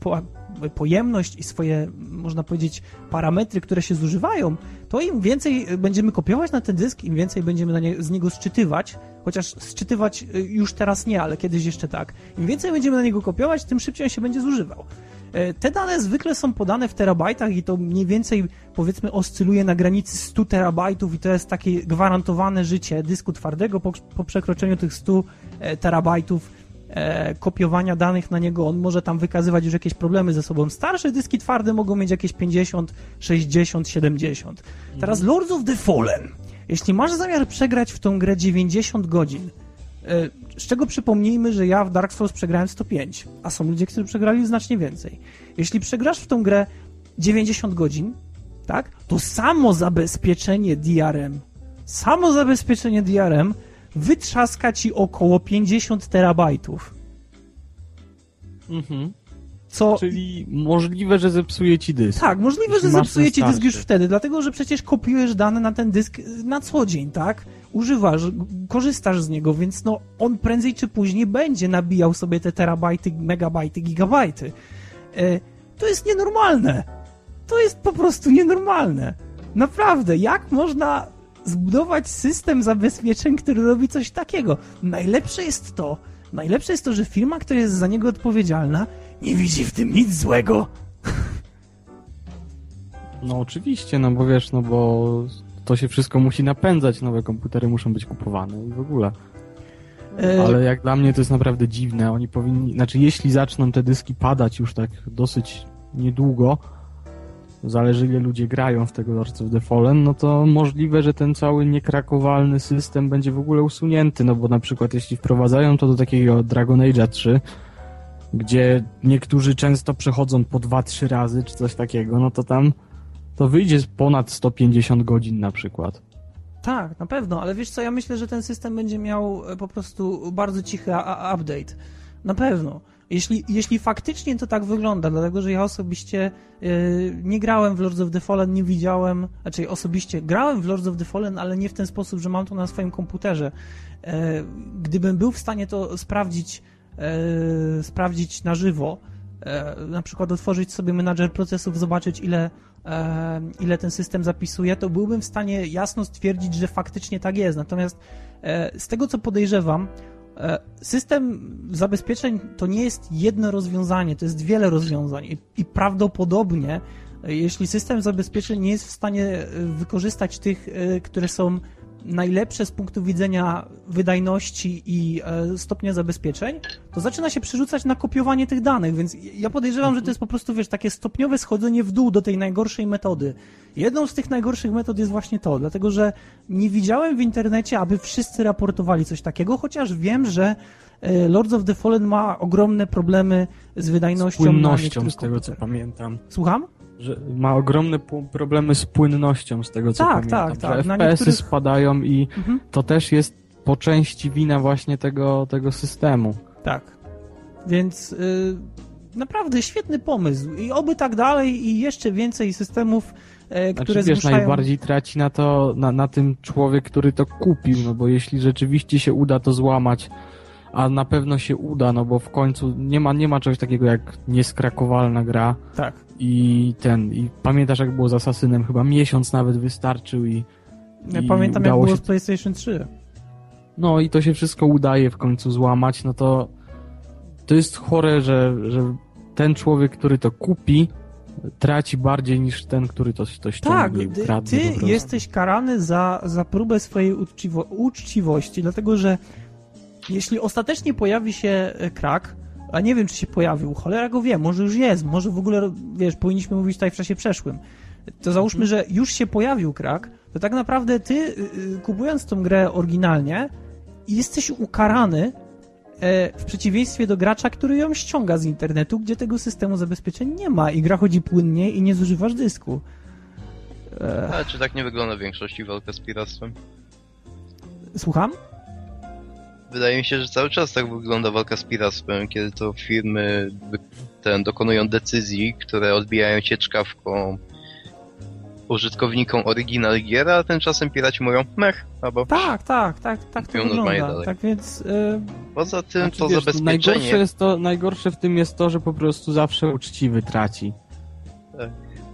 pojemność i swoje, można powiedzieć, parametry, które się zużywają, to im więcej będziemy kopiować na ten dysk, im więcej będziemy nie, z niego sczytywać, chociaż sczytywać y, już teraz nie, ale kiedyś jeszcze tak. Im więcej będziemy na niego kopiować, tym szybciej on się będzie zużywał. E, Te dane zwykle są podane w terabajtach i to mniej więcej powiedzmy oscyluje na granicy 100 terabajtów i to jest takie gwarantowane życie dysku twardego po, po przekroczeniu tych 100 e, terabajtów e, kopiowania danych na niego, on może tam wykazywać już jakieś problemy ze sobą. Starsze dyski twarde mogą mieć jakieś 50, 60, 70. Teraz Lords of the Fallen. Jeśli masz zamiar przegrać w tą grę 90 godzin, e, z czego przypomnijmy, że ja w Dark Souls przegrałem 105, a są ludzie, którzy przegrali znacznie więcej. Jeśli przegrasz w tą grę 90 godzin, tak, to samo zabezpieczenie DRM, samo zabezpieczenie DRM wytrzaska ci około 50 terabajtów. Mhm. Co Czyli możliwe, że zepsuje ci dysk. tak, możliwe, Jeśli że zepsuje ci dysk już wtedy, dlatego że przecież kopiujesz dane na ten dysk na co dzień, tak? Używasz, korzystasz z niego, więc no on prędzej czy później będzie nabijał sobie te terabajty, megabajty, gigabajty. E, to jest nienormalne. To jest po prostu nienormalne. Naprawdę, jak można zbudować system zabezpieczeń, który robi coś takiego? Najlepsze jest to, najlepsze jest to, że firma, która jest za niego odpowiedzialna, nie widzi w tym nic złego. No oczywiście, no bo wiesz, no bo to się wszystko musi napędzać, nowe komputery muszą być kupowane i w ogóle. E, Ale jak dla mnie to jest naprawdę dziwne. Oni powinni, znaczy jeśli zaczną te dyski padać już tak dosyć niedługo, zależy ile ludzie grają w tego Lords of the Fallen, no to możliwe, że ten cały niekrakowalny system będzie w ogóle usunięty, no bo na przykład jeśli wprowadzają to do takiego Dragon Age'a 3, gdzie niektórzy często przechodzą po 2-3 razy czy coś takiego, no to tam to wyjdzie ponad 150 godzin na przykład. Tak, na pewno, ale wiesz co, ja myślę, że ten system będzie miał e, po prostu bardzo cichy update. Na pewno. Jeśli, jeśli faktycznie to tak wygląda, dlatego że ja osobiście e, nie grałem w Lords of the Fallen, nie widziałem, znaczy osobiście grałem w Lords of the Fallen, ale nie w ten sposób, że mam to na swoim komputerze. E, gdybym był w stanie to sprawdzić e, sprawdzić na żywo, e, na przykład otworzyć sobie menadżer procesów, zobaczyć ile, ile ten system zapisuje, to byłbym w stanie jasno stwierdzić, że faktycznie tak jest. Natomiast z tego co podejrzewam, system zabezpieczeń to nie jest jedno rozwiązanie, to jest wiele rozwiązań i, i prawdopodobnie e, jeśli system zabezpieczeń nie jest w stanie e, wykorzystać tych, e, które są najlepsze z punktu widzenia wydajności i e, stopnia zabezpieczeń, to zaczyna się przerzucać na kopiowanie tych danych, więc ja podejrzewam, że to jest po prostu, wiesz, takie stopniowe schodzenie w dół do tej najgorszej metody. Jedną z tych najgorszych metod jest właśnie to, dlatego że nie widziałem w internecie, aby wszyscy raportowali coś takiego, chociaż wiem, że e, Lords of the Fallen ma ogromne problemy z wydajnością Z płynnością, z tego co pamiętam. Słucham? Że ma ogromne problemy z płynnością, z tego co Tak, pamiętam. tak, tak. Na FPS-y niektórych- spadają i Mhm. to też jest po części wina właśnie tego, tego systemu. Tak. Więc y, naprawdę świetny pomysł. I oby tak dalej i jeszcze więcej systemów, e, Znaczy, które wiesz, zmuszają... najbardziej traci na to, na, na tym człowiek, który to kupił, no bo jeśli rzeczywiście się uda to złamać, a na pewno się uda, no bo w końcu nie ma, nie ma czegoś takiego jak nieskrakowalna gra Tak. i ten, i pamiętasz jak było z Asasynem, chyba miesiąc nawet wystarczył i, Ja pamiętam, jak było się z PlayStation 3. No i to się wszystko udaje w końcu złamać, no to to jest chore, że, że ten człowiek, który to kupi, traci bardziej niż ten, który to, to Tak, ściągnie i ty, kradnie po ty prostu. jesteś karany za, za próbę swojej uczciwo, uczciwości, dlatego że jeśli ostatecznie pojawi się e, krak, a nie wiem, czy się pojawił, cholera go wie, może już jest, może w ogóle, wiesz, powinniśmy mówić tutaj w czasie przeszłym, to załóżmy, że już się pojawił krak, to tak naprawdę ty, y, y, kupując tą grę oryginalnie, jesteś ukarany e, w przeciwieństwie do gracza, który ją ściąga z internetu, gdzie tego systemu zabezpieczeń nie ma i gra chodzi płynnie i nie zużywasz dysku. Ale czy tak nie wygląda w większości walka z piractwem? słucham? Wydaje mi się, że cały czas tak wygląda walka z piractwem, kiedy to firmy ten, dokonują decyzji, które odbijają cię czkawką użytkownikom oryginal gier, a tymczasem piraci mówią mech, albo Tak, tak, tak, tak to wygląda. dalej. Tak więc e, poza tym Znaczy, to wiesz, najgorsze, zabezpieczenie... jest to, najgorsze w tym jest to, że po prostu zawsze uczciwy traci.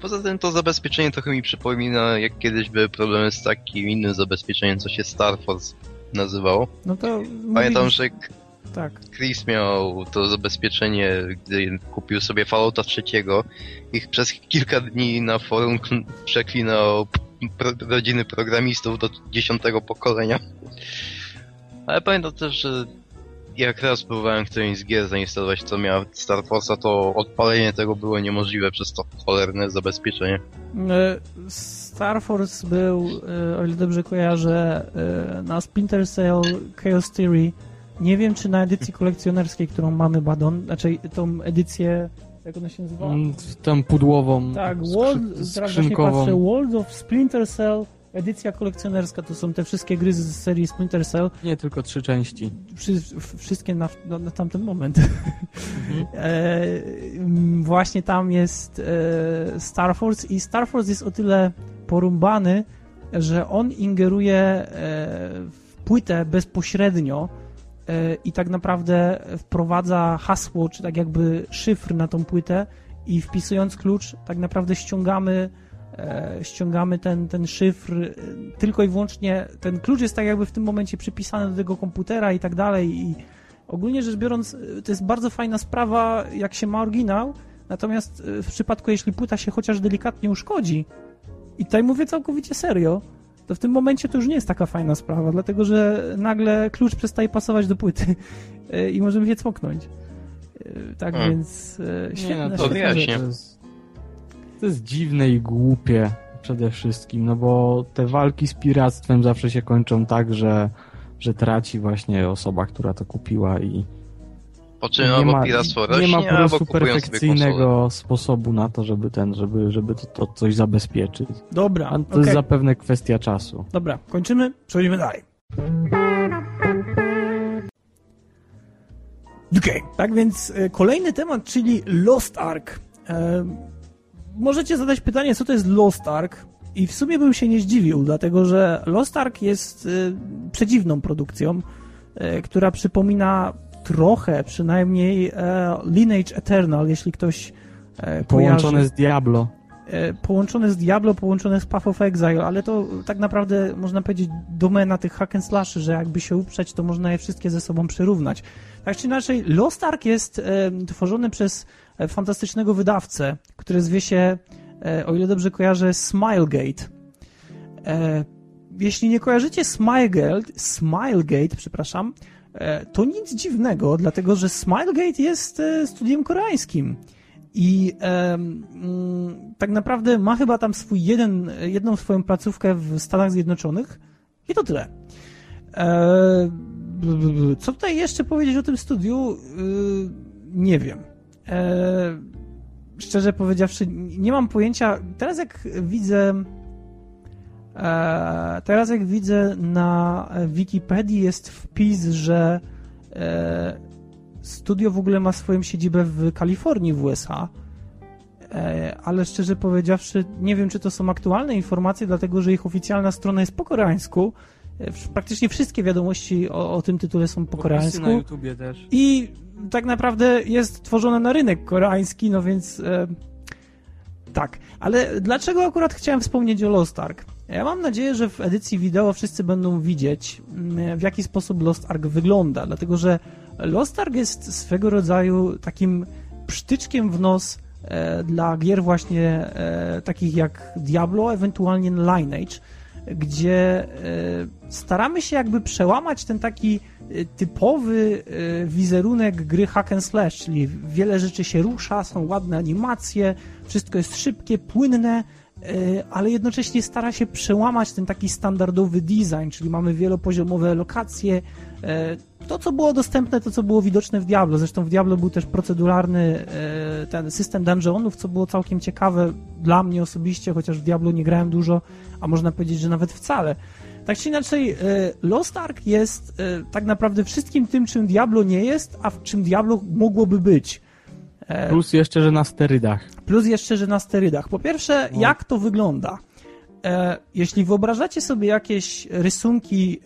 Poza tym to zabezpieczenie trochę mi przypomina, jak kiedyś były problemy z takim innym zabezpieczeniem, co się Star Force nazywało. no to Pamiętam, mówili- że tak. Chris miał to zabezpieczenie, gdy kupił sobie Fallouta trzeciego i przez kilka dni na forum przeklinał pro, rodziny programistów do dziesiątego pokolenia. Ale pamiętam też, że jak raz próbowałem którejś z gier zainstalować, co miała Star Force'a, to odpalenie tego było niemożliwe przez to cholerne zabezpieczenie. E, Star Force był, e, o ile dobrze kojarzę, e, na Splinter Cell Chaos Theory. Nie wiem, czy na edycji kolekcjonerskiej, którą mamy, Badon, znaczy tą edycję, jak ona się nazywa? Mm, Tą pudłową, Tak, skrzy- World, teraz właśnie skrzynkową. patrzę, World of Splinter Cell, edycja kolekcjonerska, to są te wszystkie gry z serii Splinter Cell, Nie, tylko trzy części. Wszy, wszystkie na, na, na tamten moment. Mhm. E, właśnie tam jest e, Star Force i Star Force jest o tyle porumbany, że on ingeruje e, w płytę bezpośrednio e, i tak naprawdę wprowadza hasło, czy tak jakby szyfr na tą płytę i wpisując klucz tak naprawdę ściągamy ściągamy ten, ten szyfr e, tylko i wyłącznie, ten klucz jest tak jakby w tym momencie przypisany do tego komputera i tak dalej i ogólnie rzecz biorąc e, to jest bardzo fajna sprawa jak się ma oryginał, natomiast e, w przypadku jeśli płyta się chociaż delikatnie uszkodzi i tutaj mówię całkowicie serio, to w tym momencie to już nie jest taka fajna sprawa, dlatego że nagle klucz przestaje pasować do płyty e, i możemy się cmoknąć. E, Tak Hmm. więc e, Nie, no to rzecz. To jest, dziwne i głupie przede wszystkim, no bo te walki z piractwem zawsze się kończą tak, że, że traci właśnie osoba, która to kupiła i Po czym nie ma, piractwo nie rośnie, ma po prostu perfekcyjnego sposobu na to, żeby ten, żeby, żeby to, to coś zabezpieczyć. Dobra, A to okej. jest zapewne kwestia czasu. Dobra, kończymy, przechodzimy dalej. Okej, tak więc e, kolejny temat, czyli Lost Ark. Możecie zadać pytanie, co to jest Lost Ark? I w sumie bym się nie zdziwił, dlatego że Lost Ark jest e, przedziwną produkcją, e, która przypomina trochę, przynajmniej e, Lineage Eternal, jeśli ktoś e, Połączone kojarzy. z Diablo. E, połączone z Diablo, połączone z Path of Exile, ale to tak naprawdę można powiedzieć domena tych hack and slashy, że jakby się uprzeć, to można je wszystkie ze sobą przyrównać. Tak czy inaczej, Lost Ark jest e, tworzony przez fantastycznego wydawcę, który zwie się, e, o ile dobrze kojarzę, Smilegate. E, jeśli nie kojarzycie Smilegate, Smilegate, przepraszam, e, to nic dziwnego, dlatego że Smilegate jest e, studiem koreańskim. I mm, tak naprawdę ma chyba tam swój jeden, jedną swoją placówkę w Stanach Zjednoczonych i to tyle. E, co tutaj jeszcze powiedzieć o tym studiu? Y, nie wiem. E, szczerze powiedziawszy, nie mam pojęcia. Teraz jak widzę. E, teraz jak widzę na Wikipedii jest wpis, że e, studio w ogóle ma swoją siedzibę w Kalifornii w USA. E, ale szczerze powiedziawszy, nie wiem, czy to są aktualne informacje, dlatego że ich oficjalna strona jest po koreańsku. E, Praktycznie wszystkie wiadomości o, o tym tytule są po koreańsku. na YouTubie też. I tak naprawdę jest tworzone na rynek koreański, no więc e, tak. Ale dlaczego akurat chciałem wspomnieć o Lost Ark? Ja mam nadzieję, że w edycji wideo wszyscy będą widzieć, mm, w jaki sposób Lost Ark wygląda, dlatego że Lost Ark jest swego rodzaju takim psztyczkiem w nos e, dla gier właśnie e, takich jak Diablo, ewentualnie Lineage, gdzie e, staramy się jakby przełamać ten taki e, typowy e, wizerunek gry hack and slash, czyli wiele rzeczy się rusza, są ładne animacje, wszystko jest szybkie, płynne, ale jednocześnie stara się przełamać ten taki standardowy design, czyli mamy wielopoziomowe lokacje, e, to, co było dostępne, to, co było widoczne w Diablo. Zresztą w Diablo był też proceduralny e, ten system dungeonów, co było całkiem ciekawe dla mnie osobiście, chociaż w Diablo nie grałem dużo, a można powiedzieć, że nawet wcale. Tak czy inaczej, e, Lost Ark jest e, tak naprawdę wszystkim tym, czym Diablo nie jest, a w czym Diablo mogłoby być. E, Plus jeszcze, że na sterydach. Plus jeszcze, że na sterydach. Po pierwsze, No. jak to wygląda? E, jeśli wyobrażacie sobie jakieś rysunki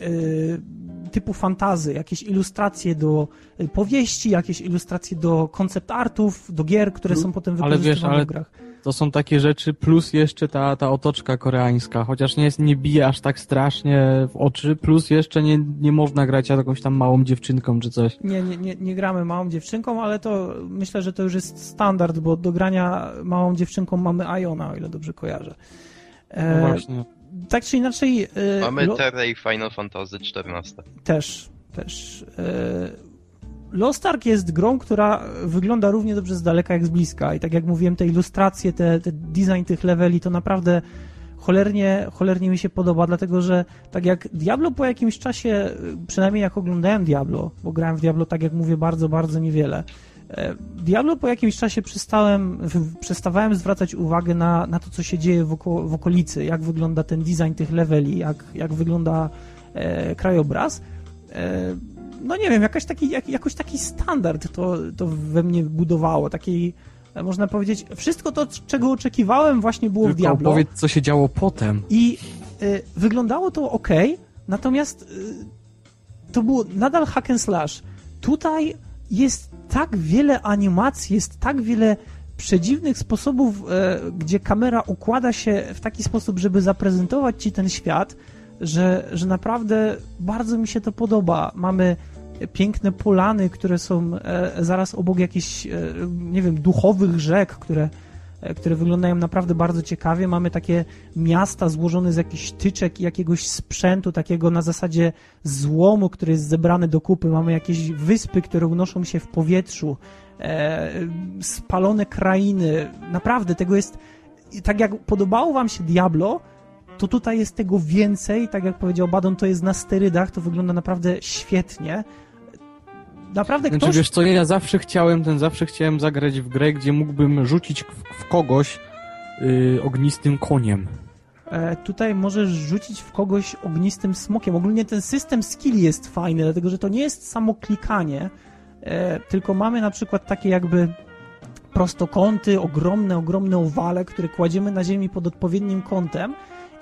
e, typu fantazy, jakieś ilustracje do powieści, jakieś ilustracje do koncept artów, do gier, które są potem ale wiesz, wykorzystywane ale w grach. To są takie rzeczy, plus jeszcze ta, ta otoczka koreańska, chociaż nie, jest, nie bije aż tak strasznie w oczy, plus jeszcze nie, nie można grać jakąś tam małą dziewczynką czy coś. Nie, nie, nie, nie gramy małą dziewczynką, ale to myślę, że to już jest standard, bo do grania małą dziewczynką mamy Iona, o ile dobrze kojarzę. No E, właśnie. tak czy inaczej... e, Mamy Lo- Terra i Final Fantasy XIV. Też, też. E, Lost Ark jest grą, która wygląda równie dobrze z daleka jak z bliska i tak jak mówiłem, te ilustracje, te, te design tych leveli to naprawdę cholernie, cholernie mi się podoba, dlatego że tak jak Diablo po jakimś czasie, przynajmniej jak oglądałem Diablo, bo grałem w Diablo, tak jak mówię, bardzo, bardzo niewiele, e, Diablo po jakimś czasie przestałem, przestawałem zwracać uwagę na, na to, co się dzieje w okolicy, jak wygląda ten design tych leveli, jak, jak wygląda e, krajobraz. E, no nie wiem, jakaś taki, jak, jakoś taki standard to, to we mnie budowało, takiej, e, można powiedzieć, wszystko to, czego oczekiwałem właśnie było w Tylko Diablo. opowiedz, co się działo potem. I y, wyglądało to ok, natomiast y, to było nadal hack and slash. Tutaj jest tak wiele animacji, jest tak wiele przedziwnych sposobów, e, gdzie kamera układa się w taki sposób, żeby zaprezentować ci ten świat, że, że naprawdę bardzo mi się to podoba. Mamy piękne polany, które są e, zaraz obok jakichś, e, nie wiem, duchowych rzek, które, e, które wyglądają naprawdę bardzo ciekawie. Mamy takie miasta złożone z jakichś tyczek i jakiegoś sprzętu, takiego na zasadzie złomu, który jest zebrany do kupy. Mamy jakieś wyspy, które unoszą się w powietrzu, spalone krainy. Naprawdę, tego jest. Tak jak podobało Wam się Diablo, to tutaj jest tego więcej. Tak jak powiedział Badon, to jest na sterydach, to wygląda naprawdę świetnie. Naprawdę Znaczy, ktoś... wiesz co, ja zawsze chciałem, ten zawsze chciałem zagrać w grę, gdzie mógłbym rzucić w, w kogoś yy, ognistym koniem. E, tutaj możesz rzucić w kogoś ognistym smokiem. Ogólnie ten system skill jest fajny, dlatego że to nie jest samo klikanie, e, tylko mamy na przykład takie jakby prostokąty, ogromne, ogromne owale, które kładziemy na ziemi pod odpowiednim kątem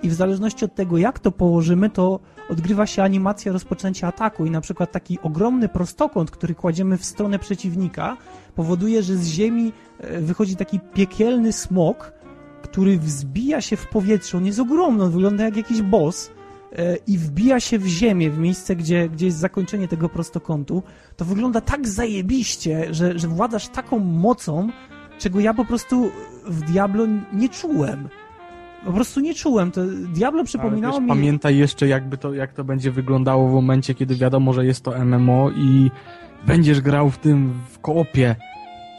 i w zależności od tego, jak to położymy, to odgrywa się animacja rozpoczęcia ataku i na przykład taki ogromny prostokąt, który kładziemy w stronę przeciwnika, powoduje, że z ziemi e, wychodzi taki piekielny smok, który wzbija się w powietrze. On jest ogromny, on wygląda jak jakiś boss e, i wbija się w ziemię, w miejsce, gdzie, gdzie jest zakończenie tego prostokątu. To wygląda tak zajebiście, że, że władasz taką mocą, czego ja po prostu w Diablo nie czułem. Po prostu nie czułem. To Diablo przypominało Ale mi... wiesz, Pamiętaj jeszcze jakby to, jak to będzie wyglądało w momencie, kiedy wiadomo, że jest to MMO i będziesz grał w tym w koopie.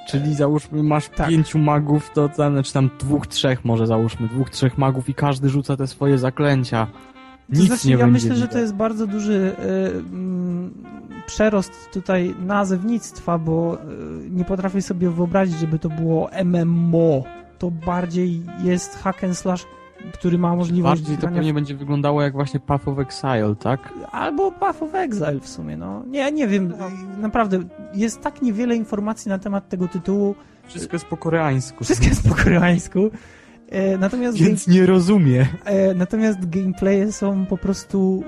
Czyli załóżmy masz Tak. pięciu magów, to tam, znaczy tam dwóch, trzech może załóżmy, dwóch, trzech magów i każdy rzuca te swoje zaklęcia. To Nic znaczy, nie ja będzie myślę, że to jest bardzo duży y, mm, przerost tutaj nazewnictwa, bo y, nie potrafię sobie wyobrazić, żeby to było MMO. To bardziej jest hack and slash, który ma możliwość Bardziej to grania pewnie będzie wyglądało jak właśnie Path of Exile, tak? Albo Path of Exile w sumie, no. Nie, nie wiem, naprawdę, jest tak niewiele informacji na temat tego tytułu. Wszystko jest po koreańsku. Wszystko jest po koreańsku. E, natomiast, Więc nie rozumie. e, natomiast gameplaye są po prostu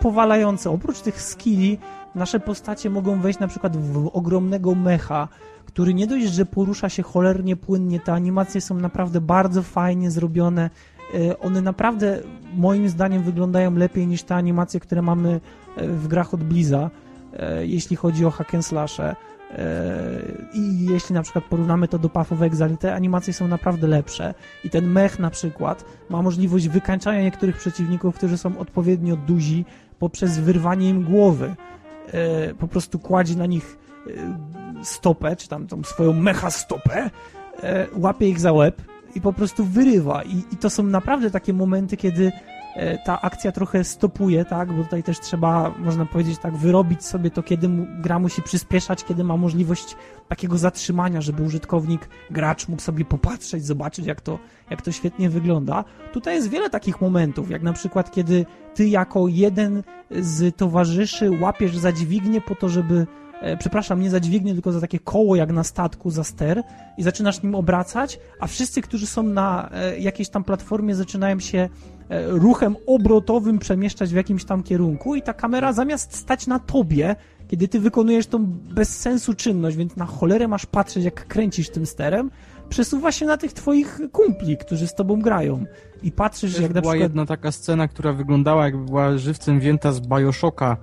powalające. Oprócz tych skilli, nasze postacie mogą wejść na przykład w ogromnego mecha, który nie dość, że porusza się cholernie płynnie, te animacje są naprawdę bardzo fajnie zrobione. E, One naprawdę, moim zdaniem, wyglądają lepiej niż te animacje, które mamy e, w grach od Bliza, e, jeśli chodzi o hack and slashe. I jeśli na przykład porównamy to do Path of Exile, te animacje są naprawdę lepsze. I ten mech na przykład ma możliwość wykańczania niektórych przeciwników, którzy są odpowiednio duzi, poprzez wyrwanie im głowy. Po prostu kładzie na nich stopę, czy tam tą swoją mecha stopę, e, łapie ich za łeb i po prostu wyrywa. I, I to są naprawdę takie momenty, kiedy e, ta akcja trochę stopuje, tak? Bo tutaj też trzeba, można powiedzieć tak, wyrobić sobie to, kiedy mu, gra musi przyspieszać, kiedy ma możliwość takiego zatrzymania, żeby użytkownik, gracz mógł sobie popatrzeć, zobaczyć, jak to, jak to świetnie wygląda. Tutaj jest wiele takich momentów, jak na przykład, kiedy ty jako jeden z towarzyszy łapiesz za dźwignię po to, żeby przepraszam, nie za dźwignię, tylko za takie koło jak na statku, za ster i zaczynasz nim obracać, a wszyscy, którzy są na e, jakiejś tam platformie zaczynają się e, ruchem obrotowym przemieszczać w jakimś tam kierunku i ta kamera zamiast stać na tobie, kiedy ty wykonujesz tą bez sensu czynność, więc na cholerę masz patrzeć, jak kręcisz tym sterem, przesuwa się na tych twoich kumpli, którzy z tobą grają i patrzysz, Też jak na była przykład... jedna taka scena, która wyglądała jakby była żywcem wzięta z Bioshocka.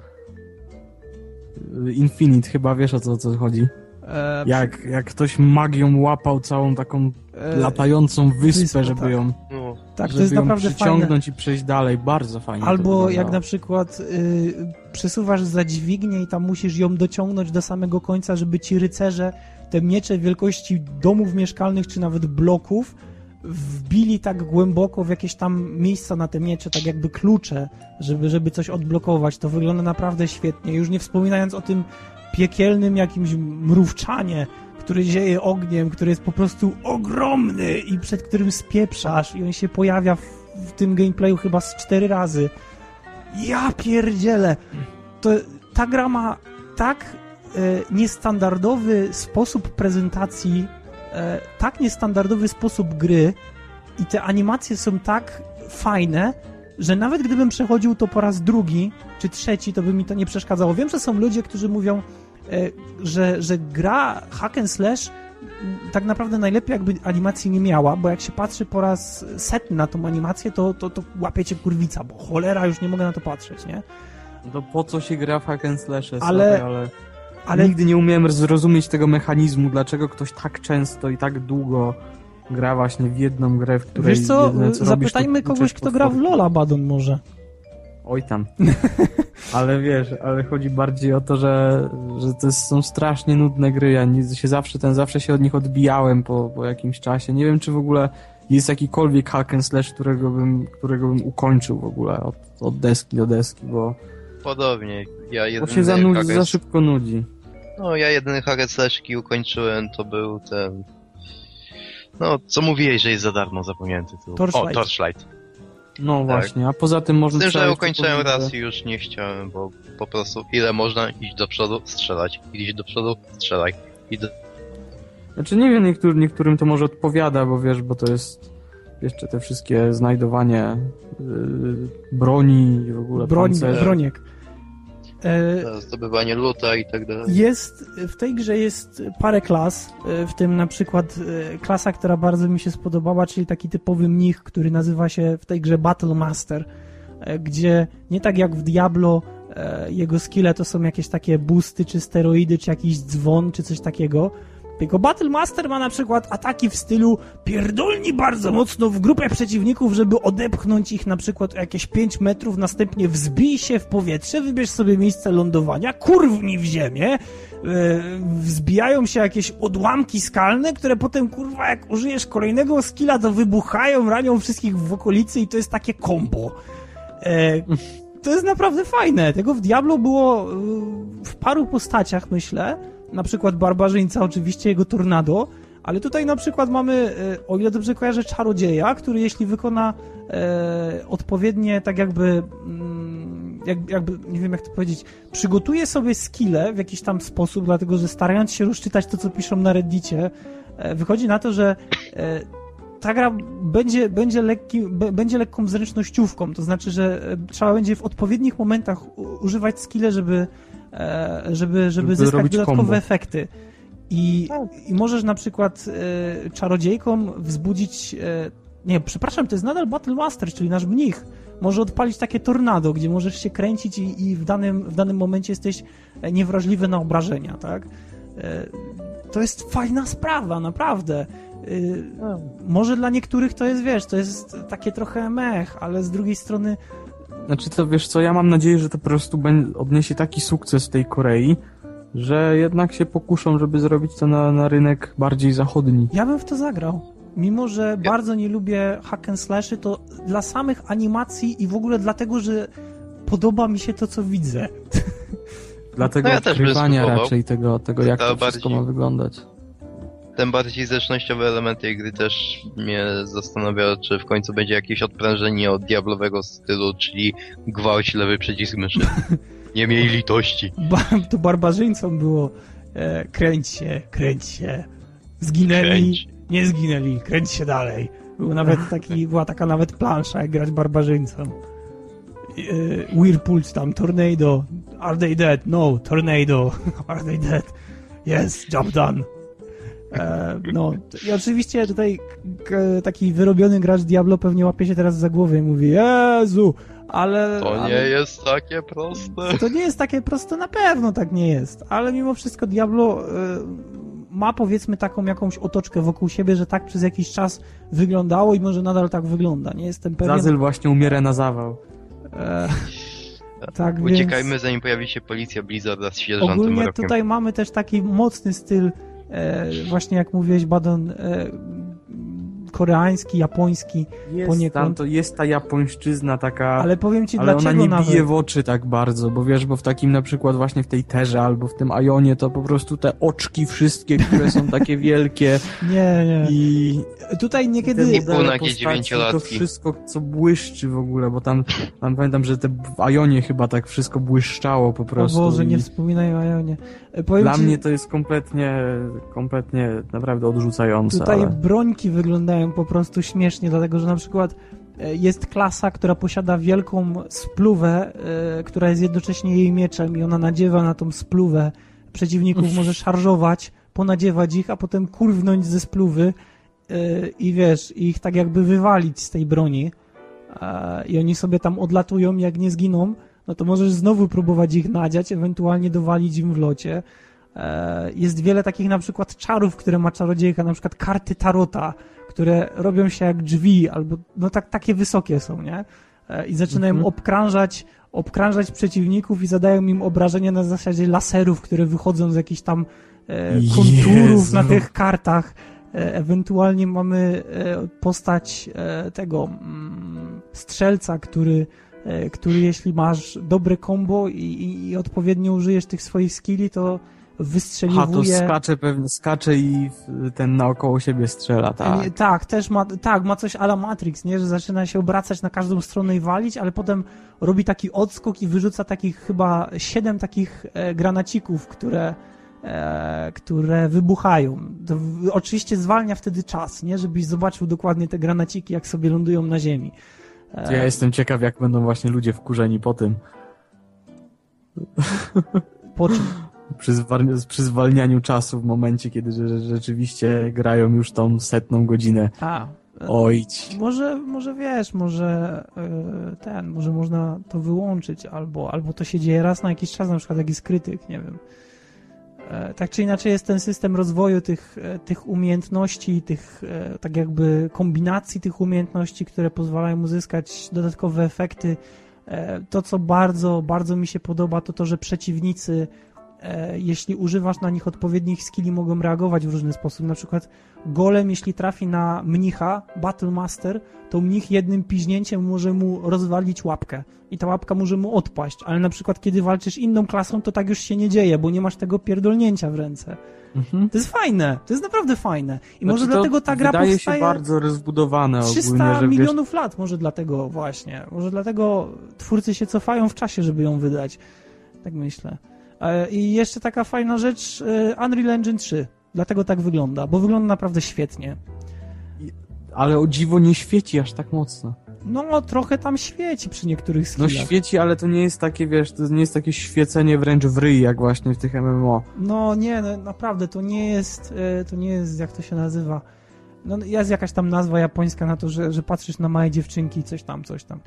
Infinite chyba, wiesz o co, o co chodzi? e, Jak, jak ktoś magią łapał całą taką e, latającą wyspę, wyspę, żeby tak. ją, No, Tak, to żeby jest ją naprawdę fajne. przyciągnąć i przejść dalej. Bardzo fajnie to Albo jak na przykład y, przesuwasz za dźwignię i tam musisz ją dociągnąć do samego końca, żeby ci rycerze te miecze wielkości domów mieszkalnych czy nawet bloków wbili tak głęboko w jakieś tam miejsca na te miecze, tak jakby klucze, żeby, żeby coś odblokować. To wygląda naprawdę świetnie. Już nie wspominając o tym piekielnym jakimś mrówczanie, który zieje ogniem, który jest po prostu ogromny i przed którym spieprzasz i on się pojawia w, w tym gameplayu chyba z cztery razy. Ja pierdzielę! To, ta gra ma tak e, niestandardowy sposób prezentacji, e, tak niestandardowy sposób gry i te animacje są tak fajne, że nawet gdybym przechodził to po raz drugi czy trzeci, to by mi to nie przeszkadzało. Wiem, że są ludzie, którzy mówią, e, że, że gra hack and slash tak naprawdę najlepiej jakby animacji nie miała, bo jak się patrzy po raz setny na tą animację, to, to, to łapiecie kurwica, bo cholera, już nie mogę na to patrzeć, nie? To po co się gra w hack and slashe, Ale- ale... Ale Nigdy nie umiałem zrozumieć tego mechanizmu, dlaczego ktoś tak często i tak długo gra właśnie w jedną grę, w której wiesz co, jedyne, co robisz, zapytajmy tłuczesz kogoś, kto gra w. Lola Badon może. Oj tam. ale wiesz, ale chodzi bardziej o to, że, że to są strasznie nudne gry. Ja nie, się zawsze, ten, zawsze się od nich odbijałem po, po jakimś czasie. Nie wiem, czy w ogóle jest jakikolwiek hack and slash, którego bym, którego bym ukończył w ogóle od, od deski do deski, bo, podobnie. Ja bo się za, nudzi, za szybko nudzi. No, ja jedyny slashki ukończyłem, to był ten... No, co mówiłeś, że jest za darmo, zapomniałem tytuł. Torchlight. O, Torchlight. No Tak. właśnie, a poza tym Z można... tym, że ukończyłem raz i już nie chciałem, bo po prostu ile można iść do przodu, strzelać. Iść do przodu, strzelaj. I do... Znaczy nie wiem, niektóry, niektórym to może odpowiada, bo wiesz, bo to jest jeszcze te wszystkie znajdowanie yy, broni i w ogóle Broń, broniek. E, Zdobywanie luta i tak dalej. Jest, w tej grze jest parę klas, e, w tym na przykład e, klasa, która bardzo mi się spodobała, czyli taki typowy mnich, który nazywa się w tej grze Battle Master, gdzie nie tak jak w Diablo jego skille to są jakieś takie boosty, czy steroidy, czy jakiś dzwon, czy coś takiego, tylko Battle Master ma na przykład ataki w stylu pierdolni bardzo mocno w grupę przeciwników, żeby odepchnąć ich na przykład o jakieś 5 metrów, następnie wzbij się w powietrze, wybierz sobie miejsce lądowania, kurwnij w ziemię, e, wzbijają się jakieś odłamki skalne, które potem, kurwa, jak użyjesz kolejnego skilla, to wybuchają, ranią wszystkich w okolicy i to jest takie combo. E, to jest naprawdę fajne. Tego w Diablo było y, w paru postaciach, myślę. Na przykład barbarzyńca, oczywiście jego tornado, ale tutaj na przykład mamy, y, o ile dobrze kojarzę, czarodzieja, który jeśli wykona e, odpowiednie, tak jakby, mm, jak, jakby, nie wiem jak to powiedzieć, przygotuje sobie skille w jakiś tam sposób, dlatego że starając się rozczytać to, co piszą na Reddicie, e, wychodzi na to, że e, ta gra będzie, będzie, lekki, będzie lekką zręcznościówką, to znaczy, że e, trzeba będzie w odpowiednich momentach używać skille, żeby, e, żeby, żeby, Żeby zyskać dodatkowe combo. efekty. I, I możesz na przykład e, czarodziejkom wzbudzić. E, nie, przepraszam, to jest nadal Battle Master, czyli nasz mnich. Może odpalić takie tornado, gdzie możesz się kręcić i, i w, danym, w danym momencie jesteś e, niewrażliwy na obrażenia, tak? E, to jest fajna sprawa, naprawdę. E, może dla niektórych to jest, wiesz, to jest takie trochę mech, ale z drugiej strony Znaczy to wiesz co, ja mam nadzieję, że to po prostu odniesie taki sukces w tej Korei, że jednak się pokuszą, żeby zrobić to na, na rynek bardziej zachodni. Ja bym w to zagrał. Mimo, że bardzo nie lubię hack and slashy, to dla samych animacji i w ogóle dlatego, że podoba mi się to, co widzę. Dlatego No ja odkrywania raczej tego, tego jak To to wszystko bardziej- ma wyglądać. Tym bardziej zręcznościowe elementy tej gry też mnie zastanawia, czy w końcu będzie jakieś odprężenie od diablowego stylu, czyli gwałć lewy przycisk myszy. Nie miej litości. Ba- to barbarzyńcą było e, kręć się, kręć się. Zginęli, Kręć. nie zginęli, kręć się dalej. Był nawet taki, była taka nawet plansza, jak grać barbarzyńcą. E, Whirlpool tam, tornado. Are they dead? No, tornado. Are they dead? Yes, job done. E, no, i oczywiście tutaj k- taki wyrobiony gracz Diablo pewnie łapie się teraz za głowę i mówi Jezu, ale... To ale... nie jest takie proste. To nie jest takie proste, na pewno tak nie jest, ale mimo wszystko Diablo y, ma powiedzmy taką jakąś otoczkę wokół siebie, że tak przez jakiś czas wyglądało i może nadal tak wygląda. Nie jestem pewien. Zazyl właśnie umiera na zawał. E, tak więc Uciekajmy zanim pojawi się policja Blizzarda z sierżantem ogólnie Rokiem. tutaj mamy też taki mocny styl, e, właśnie jak mówiłeś, Badon, e, koreański, japoński, Jest, Poniekąd. tam to jest ta japońszczyzna taka... ale powiem ci Ale ona dlaczego nie nawet. bije w oczy tak bardzo, bo wiesz, bo w takim na przykład właśnie w tej terze albo w tym Ajonie to po prostu te oczki wszystkie, które są takie wielkie Nie, nie. i Tutaj niekiedy... I postaci, dziewięciolatki. To wszystko, co błyszczy w ogóle, bo tam, tam pamiętam, że te w Ajonie chyba tak wszystko błyszczało po O prostu. Boże, nie i wspominaj o Ionie. E, Powiem Dla ci, mnie to jest kompletnie, kompletnie naprawdę odrzucające, Tutaj ale... brońki wyglądają po prostu śmiesznie, dlatego że na przykład e, jest klasa, która posiada wielką spluwę, e, która jest jednocześnie jej mieczem i ona nadziewa na tą spluwę przeciwników, może szarżować, ponadziewać ich, a potem kurwnąć ze spluwy e, i wiesz, ich tak jakby wywalić z tej broni. I oni sobie tam odlatują, jak nie zginą, no to możesz znowu próbować ich nadziać, ewentualnie dowalić im w locie. Jest wiele takich na przykład czarów, które ma czarodziejka, na przykład karty tarota, które robią się jak drzwi, albo no tak, takie wysokie są, nie? E, I zaczynają Mhm. obkrążać, obkrążać przeciwników i zadają im obrażenia na zasadzie laserów, które wychodzą z jakichś tam e, konturów Jezu. na tych kartach. E, Ewentualnie mamy e, postać e, tego mm, strzelca, który, e, który jeśli masz dobre combo i, i, i odpowiednio użyjesz tych swoich skilli, to Ha, to wystrzeliwuje... skacze pewnie, skacze i ten naokoło siebie strzela, tak. Nie, tak, też ma, tak, ma coś ala Matrix, nie? Że zaczyna się obracać na każdą stronę i walić, ale potem robi taki odskok i wyrzuca takich chyba siedem takich e, granacików, które, e, które wybuchają. To oczywiście zwalnia wtedy czas, nie? Żebyś zobaczył dokładnie te granaciki, jak sobie lądują na ziemi. E, ja jestem ciekaw, jak będą właśnie ludzie wkurzeni po tym. Po czym? Przy, przy zwalnianiu czasu w momencie, kiedy rzeczywiście grają już tą setną godzinę. A, Ojdź. Może, może wiesz, może yy, ten, może można to wyłączyć, albo, albo to się dzieje raz na jakiś czas, na przykład jakiś krytyk, nie wiem. E, tak czy inaczej jest ten system rozwoju tych, e, tych umiejętności, tych e, tak jakby kombinacji tych umiejętności, które pozwalają uzyskać dodatkowe efekty. To, co bardzo, bardzo mi się podoba, to to, że przeciwnicy jeśli używasz na nich odpowiednich skilli, mogą reagować w różny sposób. Na przykład golem, jeśli trafi na mnicha, Battle Master, to mnich jednym piźnięciem może mu rozwalić łapkę i ta łapka może mu odpaść, ale na przykład kiedy walczysz inną klasą, to tak już się nie dzieje, bo nie masz tego pierdolnięcia w ręce. Mhm. To jest fajne, to jest naprawdę fajne. I znaczy może dlatego ta gra wydaje powstaje... się bardzo rozbudowane 300 ogólnie, że milionów wiesz... lat, może dlatego właśnie. Może dlatego twórcy się cofają w czasie, żeby ją wydać. Tak myślę. E, I jeszcze taka fajna rzecz, e, Unreal Engine 3. Dlatego tak wygląda, bo wygląda naprawdę świetnie. Ale o dziwo nie świeci aż tak mocno. No, trochę tam świeci przy niektórych no, skillach. No świeci, ale to nie jest takie, wiesz, to nie jest takie świecenie wręcz w ryj, jak właśnie w tych MMO. No nie, no, naprawdę, to nie jest, e, to nie jest, jak to się nazywa. No jest jakaś tam nazwa japońska na to, że, że patrzysz na małe dziewczynki, coś tam, coś tam.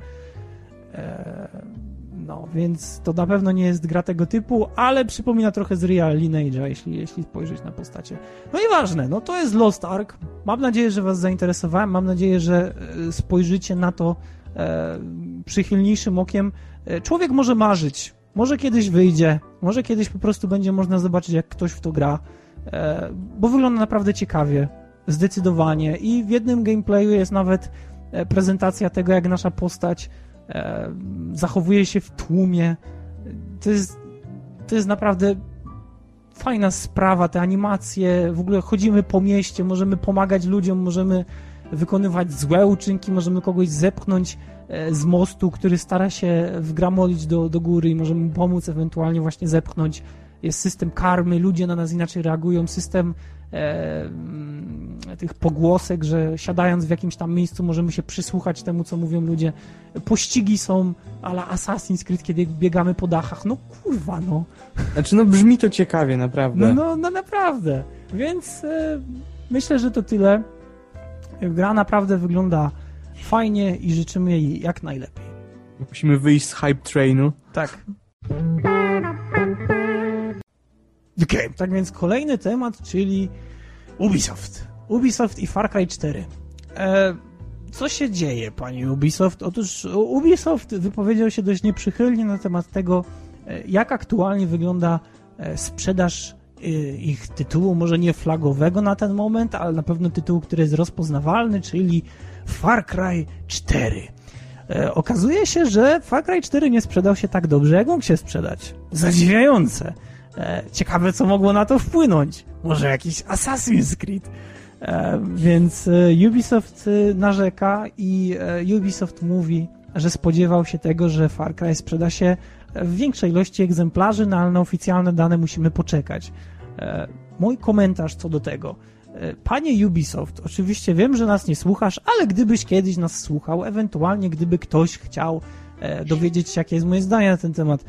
Eee no, więc to na pewno nie jest gra tego typu, ale przypomina trochę z Real Lineage'a, jeśli, jeśli spojrzeć na postacie. No i ważne, no to jest Lost Ark. Mam nadzieję, że was zainteresowałem, mam nadzieję, że e, spojrzycie na to e, przychylniejszym okiem. E, człowiek może marzyć, może kiedyś wyjdzie, może kiedyś po prostu będzie można zobaczyć, jak ktoś w to gra, e, bo wygląda naprawdę ciekawie, zdecydowanie i w jednym gameplayu jest nawet e, prezentacja tego, jak nasza postać E, zachowuje się w tłumie. To jest, to jest naprawdę fajna sprawa, te animacje, w ogóle chodzimy po mieście, możemy pomagać ludziom, możemy wykonywać złe uczynki, możemy kogoś zepchnąć e, z mostu, który stara się wgramolić do, do góry i możemy mu pomóc ewentualnie właśnie zepchnąć. Jest system karmy, ludzie na nas inaczej reagują, system e, tych pogłosek, że siadając w jakimś tam miejscu możemy się przysłuchać temu, co mówią ludzie. Pościgi są ala Assassin's Creed, kiedy biegamy po dachach. No kurwa, no. Znaczy, no brzmi to ciekawie, naprawdę. No, no, no naprawdę. Więc e, myślę, że to tyle. Gra naprawdę wygląda fajnie i życzymy jej jak najlepiej. Musimy wyjść z hype trainu. Tak. Okay. Tak więc kolejny temat, czyli Ubisoft. Ubisoft i Far Cry 4. E, co się dzieje, panie Ubisoft? Otóż Ubisoft wypowiedział się dość nieprzychylnie na temat tego, e, jak aktualnie wygląda e, sprzedaż e, ich tytułu, może nie flagowego na ten moment, ale na pewno tytułu, który jest rozpoznawalny, czyli Far Cry 4. Okazuje się, że Far Cry 4 nie sprzedał się tak dobrze, jak mógł się sprzedać. Zadziwiające. Ciekawe, co mogło na to wpłynąć. Może jakiś Assassin's Creed. E, więc e, Ubisoft narzeka i Ubisoft mówi, że spodziewał się tego, że Far Cry sprzeda się w większej ilości egzemplarzy, no ale na oficjalne dane musimy poczekać. Mój komentarz co do tego. Panie Ubisoft, oczywiście wiem, że nas nie słuchasz, ale gdybyś kiedyś nas słuchał, ewentualnie gdyby ktoś chciał dowiedzieć się, jakie jest moje zdanie na ten temat,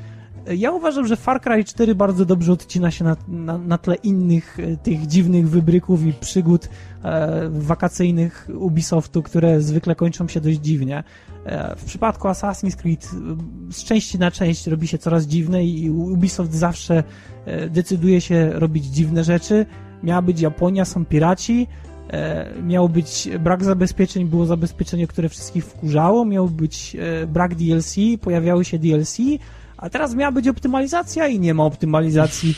ja uważam, że Far Cry 4 bardzo dobrze odcina się na, na, na tle innych e, tych dziwnych wybryków i przygód e, wakacyjnych Ubisoftu, które zwykle kończą się dość dziwnie. E, w przypadku Assassin's Creed e, z części na część robi się coraz dziwne i Ubisoft zawsze e, decyduje się robić dziwne rzeczy. Miała być Japonia, są piraci, e, miał być brak zabezpieczeń, było zabezpieczenie, które wszystkich wkurzało, miał być brak DLC, pojawiały się DLC, a teraz miała być optymalizacja i nie ma optymalizacji.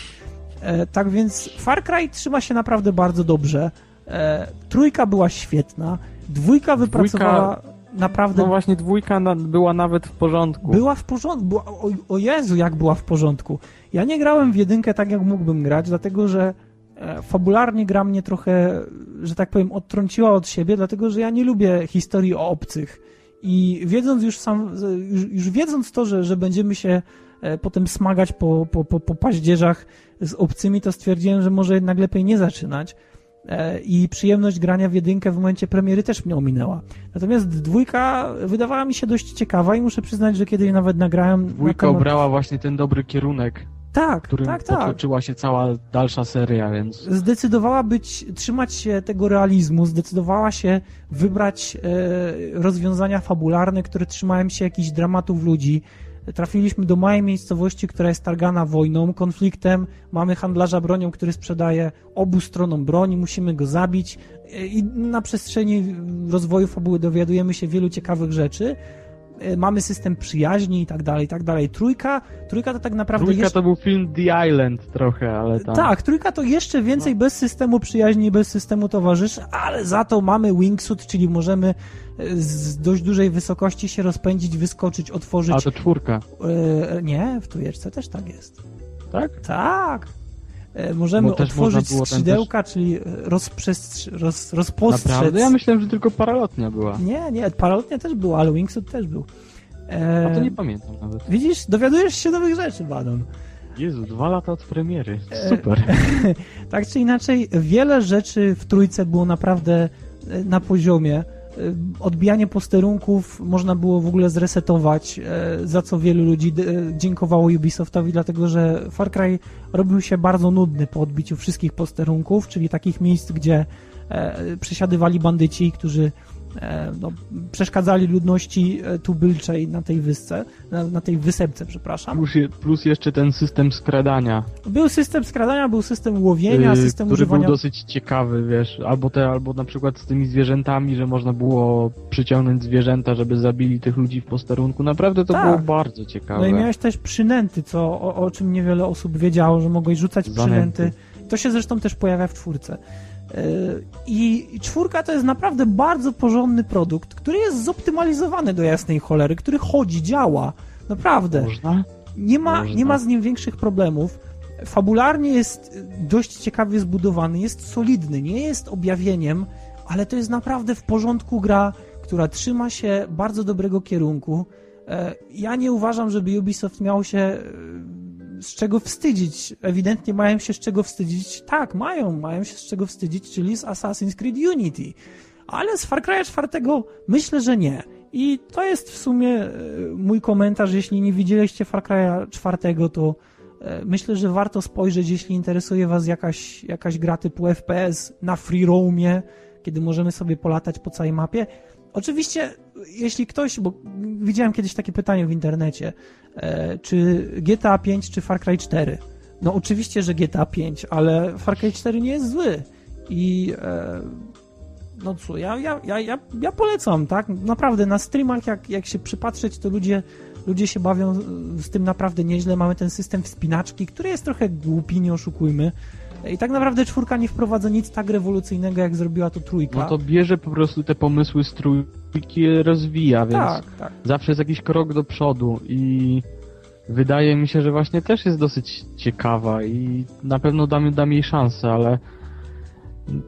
E, tak więc Far Cry trzyma się naprawdę bardzo dobrze. E, trójka była świetna. Dwójka wypracowała dwójka, naprawdę... No właśnie, dwójka na, była nawet w porządku. Była w porządku. Była, o, o, Jezu, jak była w porządku. Ja nie grałem w jedynkę tak, jak mógłbym grać, dlatego że e, fabularnie gra mnie trochę, że tak powiem, odtrąciła od siebie, dlatego że ja nie lubię historii o obcych. I wiedząc już sam, już, już wiedząc to, że, że będziemy się e, potem smagać po, po, po, po paździerzach z obcymi, to stwierdziłem, że może jednak lepiej nie zaczynać. E, I przyjemność grania w jedynkę w momencie premiery też mnie ominęła. Natomiast dwójka wydawała mi się dość ciekawa i muszę przyznać, że kiedyś nawet nagrałem. na Dwójka temat... obrała właśnie ten dobry kierunek, Tak, którym tak, tak. potoczyła się cała dalsza seria, więc zdecydowała być, trzymać się tego realizmu, zdecydowała się wybrać e, rozwiązania fabularne, które trzymają się jakichś dramatów ludzi. Trafiliśmy do małej miejscowości, która jest targana wojną, konfliktem. Mamy handlarza bronią, który sprzedaje obu stronom broni, musimy go zabić. E, I na przestrzeni rozwoju fabuły dowiadujemy się wielu ciekawych rzeczy. E, Mamy system przyjaźni i tak dalej, i tak dalej. Trójka, trójka to tak naprawdę Trójka jeszcze... to był film The Island trochę, ale tam... Tak, trójka to jeszcze więcej bez systemu przyjaźni bez systemu towarzyszy, ale za to mamy wingsuit, czyli możemy e, z dość dużej wysokości się rozpędzić, wyskoczyć, otworzyć. A to czwórka, E, nie, w trójeczce też tak jest. tak? Tak. E, możemy też otworzyć skrzydełka, czyli rozprzestr- roz, rozpostrzec. Naprawdę? Ja myślałem, że tylko paralotnia była. Nie, nie, paralotnia też była, ale wingsuit też był. E, A to nie pamiętam nawet. Widzisz, dowiadujesz się nowych rzeczy, Badon. Jezu, dwa lata od premiery. E, Super. Tak czy inaczej, wiele rzeczy w trójce było naprawdę e, na poziomie. E, Odbijanie posterunków można było w ogóle zresetować, e, za co wielu ludzi e, dziękowało Ubisoftowi, dlatego że Far Cry robił się bardzo nudny po odbiciu wszystkich posterunków, czyli takich miejsc, gdzie e, przesiadywali bandyci, którzy no, przeszkadzali ludności e, tubylczej na tej wyspce, na, na tej wysepce, przepraszam. Plus, je, plus jeszcze ten system skradania, Był system skradania, był system łowienia, yy, system który używania... był dosyć ciekawy, wiesz, albo te, albo na przykład z tymi zwierzętami, że można było przyciągnąć zwierzęta, żeby zabili tych ludzi w posterunku. Naprawdę to Tak. było bardzo ciekawe. No i miałeś też przynęty, co, o, o czym niewiele osób wiedziało, że mogłeś rzucać Zanęty. przynęty. To się zresztą też pojawia w czwórce. I czwórka to jest naprawdę bardzo porządny produkt, który jest zoptymalizowany do jasnej cholery, który chodzi, działa. Naprawdę. Można? Nie ma, Można. nie ma z nim większych problemów. Fabularnie jest dość ciekawie zbudowany, jest solidny, nie jest objawieniem, ale to jest naprawdę w porządku gra, która trzyma się bardzo dobrego kierunku. E, Ja nie uważam, żeby Ubisoft miał się e, z czego wstydzić. Ewidentnie mają się z czego wstydzić. Tak, mają, mają się z czego wstydzić, czyli z Assassin's Creed Unity. Ale z Far Cry 4 myślę, że nie. I to jest w sumie e, mój komentarz. Jeśli nie widzieliście Far Cry 4, to e, myślę, że warto spojrzeć, jeśli interesuje Was jakaś, jakaś gra typu FPS na free roamie, kiedy możemy sobie polatać po całej mapie. Oczywiście, jeśli ktoś, bo widziałem kiedyś takie pytanie w internecie, e, czy GTA 5 czy Far Cry 4? No oczywiście, że GTA 5, ale Far Cry 4 nie jest zły. I e, no co, ja, ja, ja, ja, ja polecam, tak? Naprawdę, na streamach, jak, jak się przypatrzeć, to ludzie, ludzie się bawią z tym naprawdę nieźle. Mamy ten system wspinaczki, który jest trochę głupi, nie oszukujmy. I tak naprawdę czwórka nie wprowadza nic tak rewolucyjnego, jak zrobiła to trójka. No to bierze po prostu te pomysły z trójki i rozwija, więc tak, tak. zawsze jest jakiś krok do przodu i wydaje mi się, że właśnie też jest dosyć ciekawa i na pewno dam, dam jej szansę, ale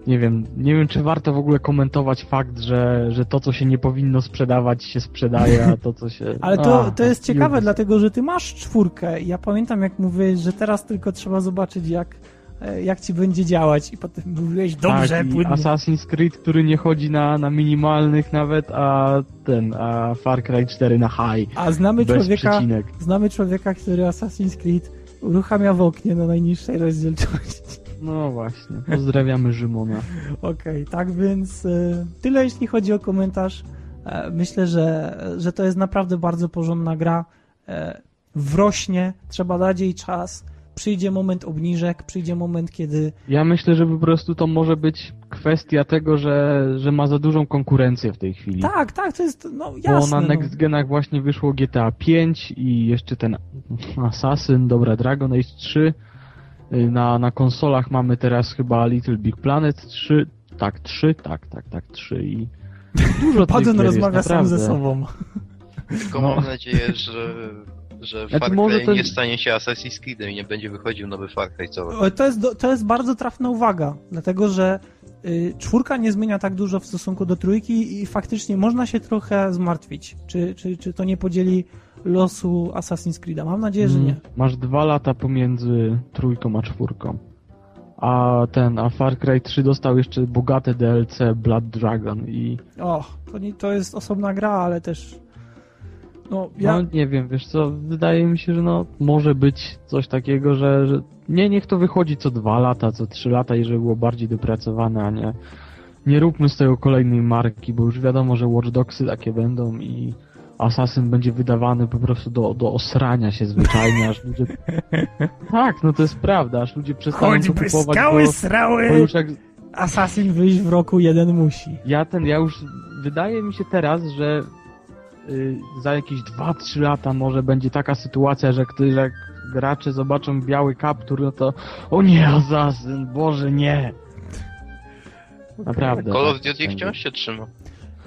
nie wiem, nie wiem czy warto w ogóle komentować fakt, że, że to co się nie powinno sprzedawać się sprzedaje, a to co się... Ale to, A, to jest ciekawe, dlatego że ty masz czwórkę. i Ja pamiętam, jak mówiłeś, że teraz tylko trzeba zobaczyć, jak, jak ci będzie działać. I potem mówiłeś, dobrze, tak, płynnie. Assassin's Creed, który nie chodzi na, na minimalnych nawet, a ten, a Far Cry 4 na high, A znamy człowieka, przecinek. znamy człowieka, który Assassin's Creed uruchamia w oknie na najniższej rozdzielczości. No właśnie, pozdrawiamy Rzymona. Okej, tak więc e, tyle jeśli chodzi o komentarz. E, myślę, że, że to jest naprawdę bardzo porządna gra. E, wrośnie, trzeba dać jej czas. Przyjdzie moment obniżek, przyjdzie moment, kiedy Ja myślę, że po prostu to może być kwestia tego, że, że ma za dużą konkurencję w tej chwili. Tak, tak, to jest, no Bo jasne. na no. Next Genach właśnie wyszło GTA 5 i jeszcze ten Assassin, dobra, Dragon Age 3. Y, Na, na konsolach mamy teraz chyba Little Big Planet 3. Tak, 3, tak, tak, tak, 3 i dużo Padon gier jest, rozmawia sam ze sobą. Tylko No. mam nadzieję, że, że Znaczy, Far może Cry to- nie stanie się Assassin's Creedem i nie będzie wychodził nowy Far Cry co To jest, do- to jest bardzo trafna uwaga, dlatego że y, czwórka nie zmienia tak dużo w stosunku do trójki i faktycznie można się trochę zmartwić, czy, czy, czy to nie podzieli losu Assassin's Creed'a. Mam nadzieję, że nie. Mm, Masz dwa lata pomiędzy trójką a czwórką. A ten, a Far Cry 3 dostał jeszcze bogate DLC Blood Dragon i O, to, nie, to jest osobna gra, ale też... No, ja... no nie wiem, wiesz co, wydaje mi się, że no może być coś takiego, że, że nie, niech to wychodzi co dwa lata, co trzy lata i żeby było bardziej dopracowane, a nie nie róbmy z tego kolejnej marki, bo już wiadomo, że Watch Dogsy takie będą i Assassin będzie wydawany po prostu do, do osrania się zwyczajnie, aż ludzie... Tak, no to jest prawda, aż ludzie przestaną to Choćby kupować, skały bo, srały, bo już jak Assassin wyjść w roku jeden musi. ja ten, ja już, wydaje mi się teraz, że za jakieś 2-3 lata może będzie taka sytuacja, że jak gracze zobaczą biały kaptur, no to o nie, Assassin, Boże, nie. Naprawdę. Call of tak Duty wciąż się trzyma.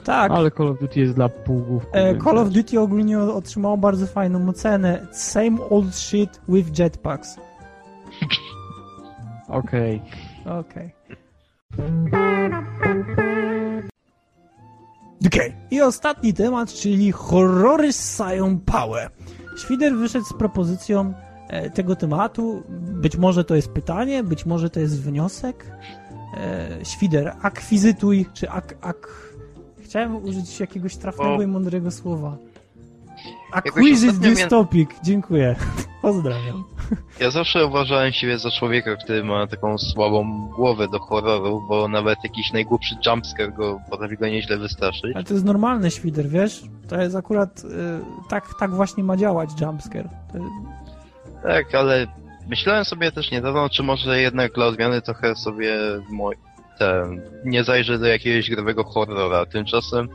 Tak, Ale Call of Duty jest dla półgłówków. e, Call of. Duty ogólnie otrzymało bardzo fajną ocenę. Same old shit with jetpacks. Okej. Okej. Okej. I ostatni temat, czyli horrory ssają pałę. Świder wyszedł z propozycją e, tego tematu. Być może to jest pytanie, być może to jest wniosek. E, Świder, akwizytuj, czy ak... ak... Chciałem użyć jakiegoś trafnego O. i mądrego słowa. Ostatnio this mię- topic. Dziękuję. Pozdrawiam. Ja zawsze uważałem siebie za człowieka, który ma taką słabą głowę do horroru, bo nawet jakiś najgłupszy jumpscare go potrafi go nieźle wystraszyć. Ale to jest normalny świder, wiesz? To jest akurat y, tak, tak właśnie ma działać jumpscare. Tak, ale myślałem sobie też niedawno, czy może jednak dla odmiany trochę sobie moj... ten, nie zajrzę do jakiegoś growego horrora. Tymczasem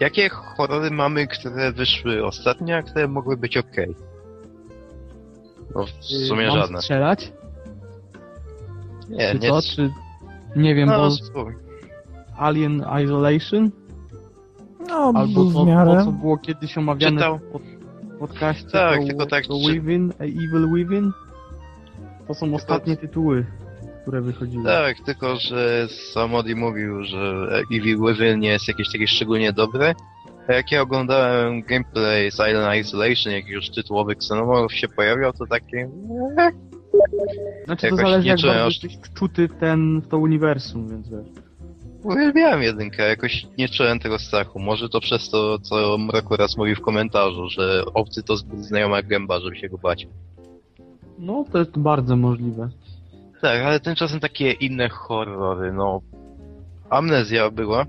jakie horrory mamy, które wyszły ostatnio, a które mogły być ok? No w sumie Mam żadne. strzelać? Nie, czy nie. co? Czy... Nie wiem, No, bo. Alien Isolation? no, Albo był w to, miarę. to, co było kiedyś omawiane Czytał. w pod, podcaście, Tak, to, tylko tak, to czy- Within, a Evil Within? To są ostatnie tytuły, które wychodziły. Tak, tylko że sam Odi mówił, że Evil Within nie jest jakieś takie szczególnie dobre. A jak ja oglądałem gameplay Silent Isolation, jak już tytułowy Xenomorph się pojawiał, to takie... Znaczy to jakoś zależy nie jak czułem bardzo jesteś wczuty w, ten, w to uniwersum, więc wiesz. Uwielbiałem jedynkę, jakoś nie czułem tego strachu. Może to przez to, co Mroku raz mówił w komentarzu, że obcy to zbyt znajoma gęba, żeby się go bać. No, to jest bardzo możliwe. Tak, ale tymczasem takie inne horrory, no... Amnezja była,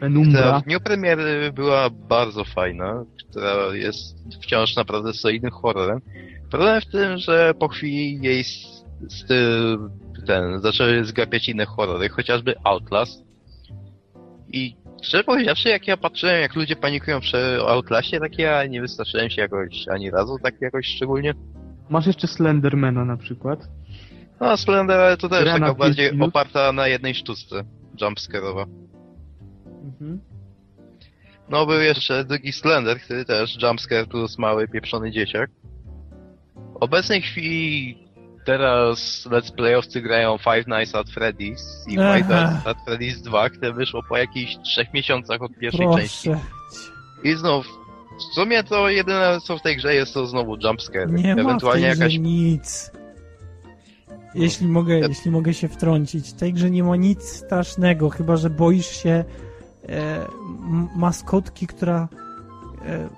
Penumbra. w dniu premiery była bardzo fajna, która jest wciąż naprawdę solidnym horrorem. Problem w tym, że po chwili jej styl ten, zaczęły zgapiać inne horrory, chociażby Outlast. I szczerze powiedziawszy, jak ja patrzyłem, jak ludzie panikują przy Outlastie, tak ja nie wystraszyłem się jakoś ani razu, tak jakoś szczególnie. Masz jeszcze Slendermana na przykład. No, Splendor, ale to też Gra taka bardziej minut. oparta na jednej sztuce, jumpscare'owa. Mhm. No, był jeszcze drugi Slender, który też jumpscare plus mały pieprzony dzieciak. W obecnej chwili teraz let's playowcy grają Five Nights at Freddy's i Aha. Five Nights at Freddy's 2, które wyszło po jakichś trzech miesiącach od pierwszej części. Proszę. I znów, w sumie to jedyne co w tej grze jest to znowu jumpscare. Nie ma w Ewentualnie tej jakaś... nic. Jeśli mogę, Ja- jeśli mogę się wtrącić, w tej grze nie ma nic strasznego, chyba że boisz się e, maskotki, która... E,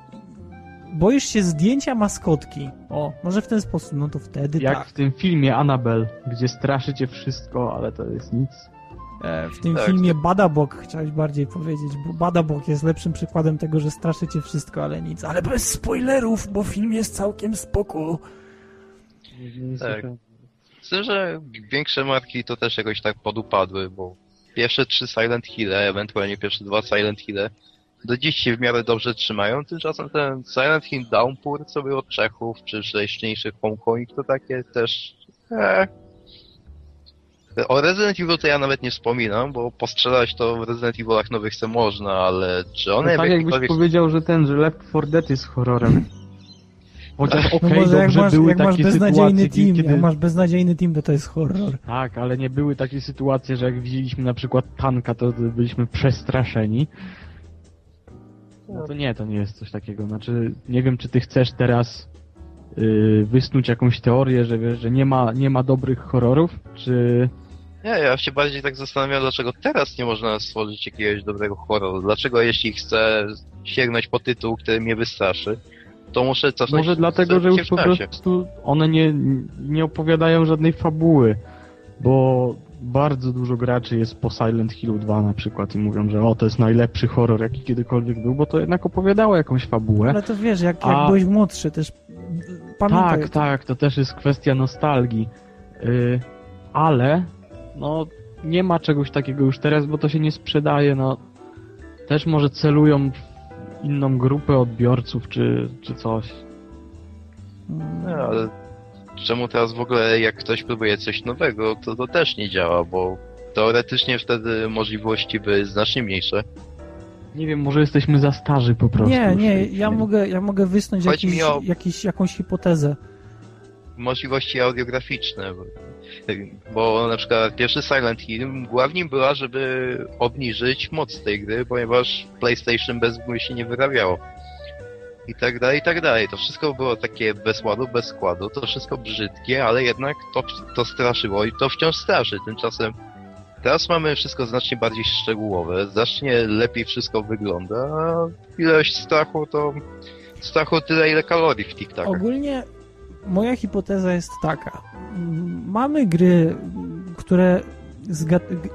boisz się zdjęcia maskotki. O, może w ten sposób, no to wtedy Jak tak. w tym filmie Annabelle, gdzie straszy cię wszystko, ale to jest nic. E, w tym Tak. filmie Badabok chciałeś bardziej powiedzieć, bo Badabok jest lepszym przykładem tego, że straszy cię wszystko, ale nic. Ale bez spoilerów, bo film jest całkiem spoko. Tak. Z tym, że większe marki to też jakoś tak podupadły, bo pierwsze trzy Silent Hill'e, ewentualnie pierwsze dwa Silent Hill'e do dziś się w miarę dobrze trzymają, tymczasem ten Silent Hill Downpour, co był od Czechów, czy wcześniejszy Homecoming, to takie też... Eh. O Resident Evil to ja nawet nie wspominam, bo postrzelać to w Resident Evilach nowych se można, ale czy one No tak jakbyś powiedział, że ten, że Left 4 Dead jest horrorem. Chociaż No okej, może jak dobrze masz, były jak masz takie beznadziejny sytuacje, team, kiedy... jak masz beznadziejny team, to to jest horror. Tak, ale nie były takie sytuacje, że jak widzieliśmy na przykład tanka, to byliśmy przestraszeni. No to nie, to nie jest coś takiego. Znaczy, nie wiem, czy ty chcesz teraz yy, wysnuć jakąś teorię, że wiesz, że nie ma, nie ma dobrych horrorów, czy... Nie, ja się bardziej tak zastanawiam, dlaczego teraz nie można stworzyć jakiegoś dobrego horroru. Dlaczego jeśli chcę sięgnąć po tytuł, który mnie wystraszy, to muszę cofnąć Może dlatego, że już po prostu one nie, nie opowiadają żadnej fabuły, bo bardzo dużo graczy jest po Silent Hillu 2 na przykład i mówią, że o, to jest najlepszy horror, jaki kiedykolwiek był, bo to jednak opowiadało jakąś fabułę. Ale to wiesz, jak, jak A- byłeś młodszy, też pamiętaj. Tak, tak, to też jest kwestia nostalgii. Yy, ale, no, nie ma czegoś takiego już teraz, bo to się nie sprzedaje, no. Też może celują w inną grupę odbiorców, czy, czy coś. Nie, ale czemu teraz w ogóle jak ktoś próbuje coś nowego, to to też nie działa, bo teoretycznie wtedy możliwości były znacznie mniejsze. Nie wiem, może jesteśmy za starzy po prostu. Nie, nie, ja mogę, ja mogę wysnuć jakiś, o- jakiś, jakąś hipotezę. Możliwości audiograficzne, bo, na przykład pierwszy Silent Hill, nim była, żeby obniżyć moc tej gry, ponieważ PlayStation bez mgły się nie wyrabiało. I tak dalej, i tak dalej. To wszystko było takie bez ładu, bez składu, to wszystko brzydkie, ale jednak to, to straszyło i to wciąż straszy. Tymczasem teraz mamy wszystko znacznie bardziej szczegółowe, znacznie lepiej wszystko wygląda, a ilość strachu to strachu tyle ile kalorii w TikTokach. Ogólnie moja hipoteza jest taka. Mamy gry, które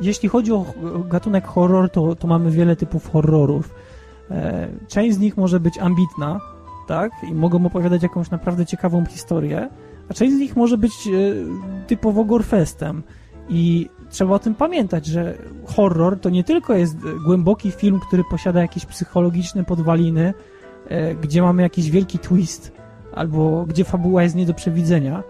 jeśli chodzi o gatunek horror, to, to mamy wiele typów horrorów. E, Część z nich może być ambitna, tak? I mogą opowiadać jakąś naprawdę ciekawą historię, a część z nich może być e, typowo gorefestem. I trzeba o tym pamiętać, że horror to nie tylko jest głęboki film, który posiada jakieś psychologiczne podwaliny, e, gdzie mamy jakiś wielki twist, albo gdzie fabuła jest nie do przewidzenia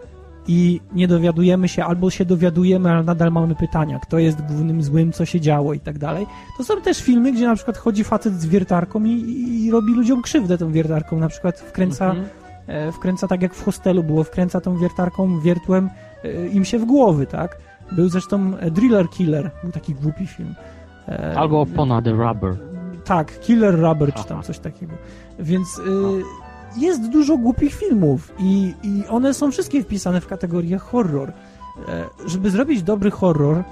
i nie dowiadujemy się, albo się dowiadujemy, ale nadal mamy pytania, kto jest głównym złym, co się działo i tak dalej. To są też filmy, gdzie na przykład chodzi facet z wiertarką i, i, robi ludziom krzywdę tą wiertarką, na przykład wkręca, Mhm. e, wkręca tak jak w hostelu było, wkręca tą wiertarką, wiertłem e, im się w głowy, tak? Był zresztą e, Driller Killer, był taki głupi film. E, Albo Pona the Rubber. tak, Killer Rubber czy tam coś takiego. Więc y, jest dużo głupich filmów i, i one są wszystkie wpisane w kategorię horror. E, żeby zrobić dobry horror,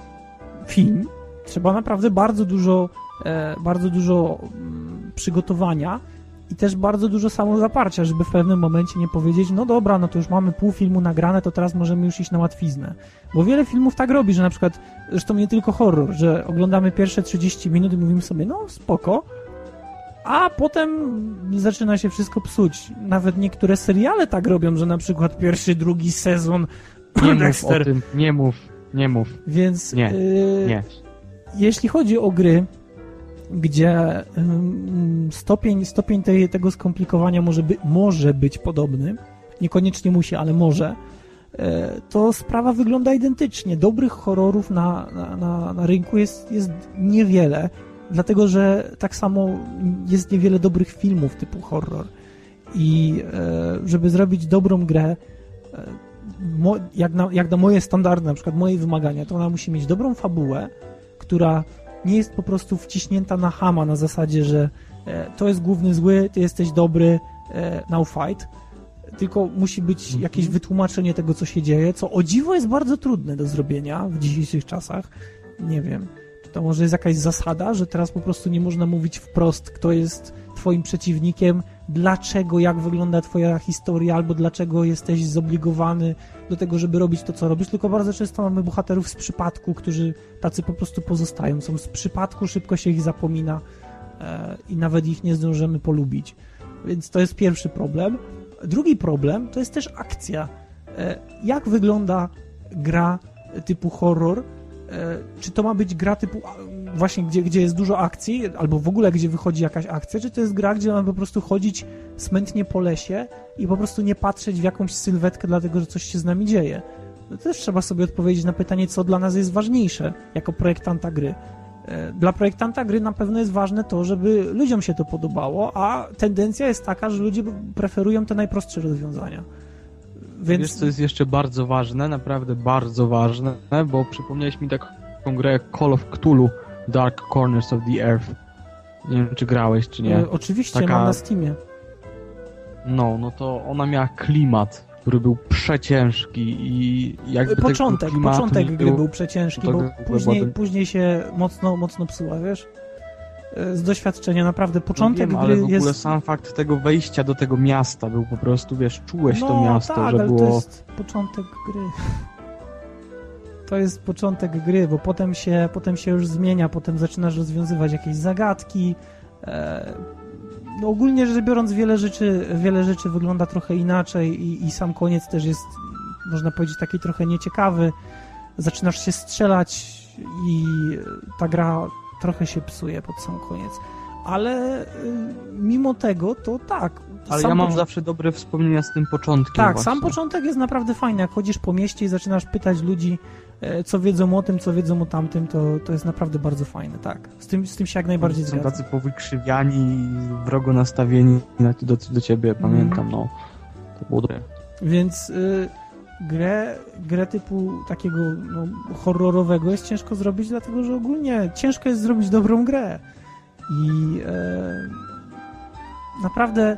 film, trzeba naprawdę bardzo dużo, e, bardzo dużo mm, przygotowania i też bardzo dużo samozaparcia, żeby w pewnym momencie nie powiedzieć, no dobra, no to już mamy pół filmu nagrane, to teraz możemy już iść na łatwiznę. Bo wiele filmów tak robi, że na przykład, zresztą nie tylko horror, że oglądamy pierwsze 30 minut i mówimy sobie, no spoko, a potem zaczyna się wszystko psuć. Nawet niektóre seriale tak robią, że na przykład pierwszy, drugi sezon Nie mów o Dexter. tym, nie mów, nie mów, Więc Nie, y, nie. jeśli chodzi o gry, gdzie ym, stopień, stopień tej, tego skomplikowania może, by, może być podobny, niekoniecznie musi, ale może, e, to sprawa wygląda identycznie. Dobrych horrorów na, na, na, na rynku jest, jest niewiele, dlatego że tak samo jest niewiele dobrych filmów typu horror. I e, żeby zrobić dobrą grę, e, jak, na, jak na moje standardy, na przykład moje wymagania, to ona musi mieć dobrą fabułę, która nie jest po prostu wciśnięta na hama na zasadzie, że e, to jest główny zły, ty jesteś dobry, now fight. Tylko musi być Mhm. jakieś wytłumaczenie tego, co się dzieje, co o dziwo jest bardzo trudne do zrobienia w dzisiejszych czasach. Nie wiem. To może jest jakaś zasada, że teraz po prostu nie można mówić wprost, kto jest twoim przeciwnikiem, dlaczego, jak wygląda twoja historia, albo dlaczego jesteś zobligowany do tego, żeby robić to, co robisz, tylko bardzo często mamy bohaterów z przypadku, którzy tacy po prostu pozostają. Są z przypadku, szybko się ich zapomina e, i nawet ich nie zdążymy polubić. Więc to jest pierwszy problem. Drugi problem to jest też akcja. E, jak wygląda gra typu horror? E, czy to ma być gra typu właśnie, gdzie, gdzie jest dużo akcji, albo w ogóle gdzie wychodzi jakaś akcja, czy to jest gra, gdzie mamy po prostu chodzić smętnie po lesie i po prostu nie patrzeć w jakąś sylwetkę, dlatego że coś się z nami dzieje? No też trzeba sobie odpowiedzieć na pytanie, co dla nas jest ważniejsze jako projektanta gry. E, Dla projektanta gry na pewno jest ważne to, żeby ludziom się to podobało, a tendencja jest taka, że ludzie preferują te najprostsze rozwiązania. Więc Wiesz, co jest jeszcze bardzo ważne, naprawdę bardzo ważne, bo przypomniałeś mi taką grę Call of Cthulhu Dark Corners of the Earth. Nie wiem, czy grałeś, czy nie. E, oczywiście, Taka- mam na Steamie. No, no to ona miała klimat, który był przeciężki i jakby Początek, klimatu początek gry było, był przeciężki, bo później, później się mocno, mocno psuła, wiesz? E, Z doświadczenia naprawdę początek no wiem, gry ale w ogóle jest... sam fakt tego wejścia do tego miasta był po prostu, wiesz, czułeś no, to miasto, tak, że ale było... to jest początek gry. To jest początek gry, bo potem się, potem się już zmienia, potem zaczynasz rozwiązywać jakieś zagadki. E, no ogólnie rzecz biorąc, wiele rzeczy, wiele rzeczy wygląda trochę inaczej i, i sam koniec też jest, można powiedzieć, taki trochę nieciekawy. Zaczynasz się strzelać i ta gra trochę się psuje pod sam koniec. Ale y, mimo tego, to tak. Ale sam ja mam zawsze dobre wspomnienia z tym początkiem tak, właśnie. sam początek jest naprawdę fajny. Jak chodzisz po mieście i zaczynasz pytać ludzi, e, co wiedzą o tym, co wiedzą o tamtym, to, to jest naprawdę bardzo fajne, tak. Z tym, z tym się jak najbardziej Są zgadzam. tacy powykrzywiani, wrogo nastawieni na, do, do ciebie, Mhm. pamiętam, no. To było dobre. Więc y, grę, grę typu takiego no, horrorowego jest ciężko zrobić, dlatego że ogólnie ciężko jest zrobić dobrą grę. I e, naprawdę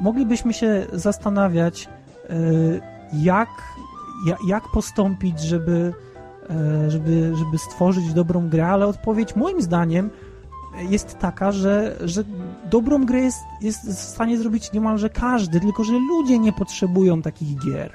moglibyśmy się zastanawiać, e, jak, ja, jak postąpić, żeby, e, żeby, żeby stworzyć dobrą grę, ale odpowiedź moim zdaniem jest taka, że, że dobrą grę jest, jest w stanie zrobić niemalże każdy, tylko że ludzie nie potrzebują takich gier.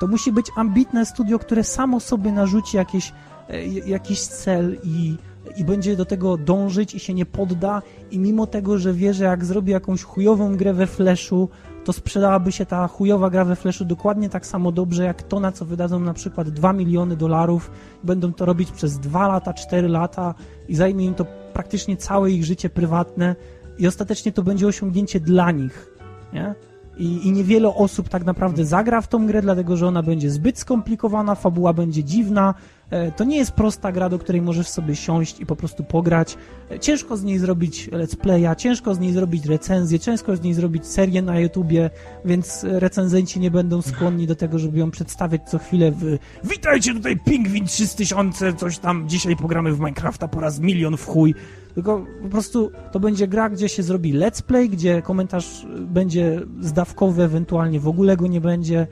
To musi być ambitne studio, które samo sobie narzuci jakieś, e, jakiś cel i, i będzie do tego dążyć i się nie podda i mimo tego, że wie, że jak zrobi jakąś chujową grę we Flashu, to sprzedałaby się ta chujowa gra we Flashu dokładnie tak samo dobrze, jak to, na co wydadzą na przykład 2 miliony dolarów. Będą to robić przez 2 lata, 4 lata i zajmie im to praktycznie całe ich życie prywatne i ostatecznie to będzie osiągnięcie dla nich, nie? I, I niewiele osób tak naprawdę zagra w tą grę, dlatego że ona będzie zbyt skomplikowana, fabuła będzie dziwna. E, To nie jest prosta gra, do której możesz sobie siąść i po prostu pograć. E, Ciężko z niej zrobić let's playa, ciężko z niej zrobić recenzję, ciężko z niej zrobić serię na YouTubie, więc e, recenzenci nie będą skłonni do tego, żeby ją przedstawiać co chwilę w Witajcie tutaj Pingwin 3000, coś tam, dzisiaj pogramy w Minecrafta po raz milion w chuj. Tylko po prostu to będzie gra, gdzie się zrobi let's play, gdzie komentarz będzie zdawkowy, ewentualnie w ogóle go nie będzie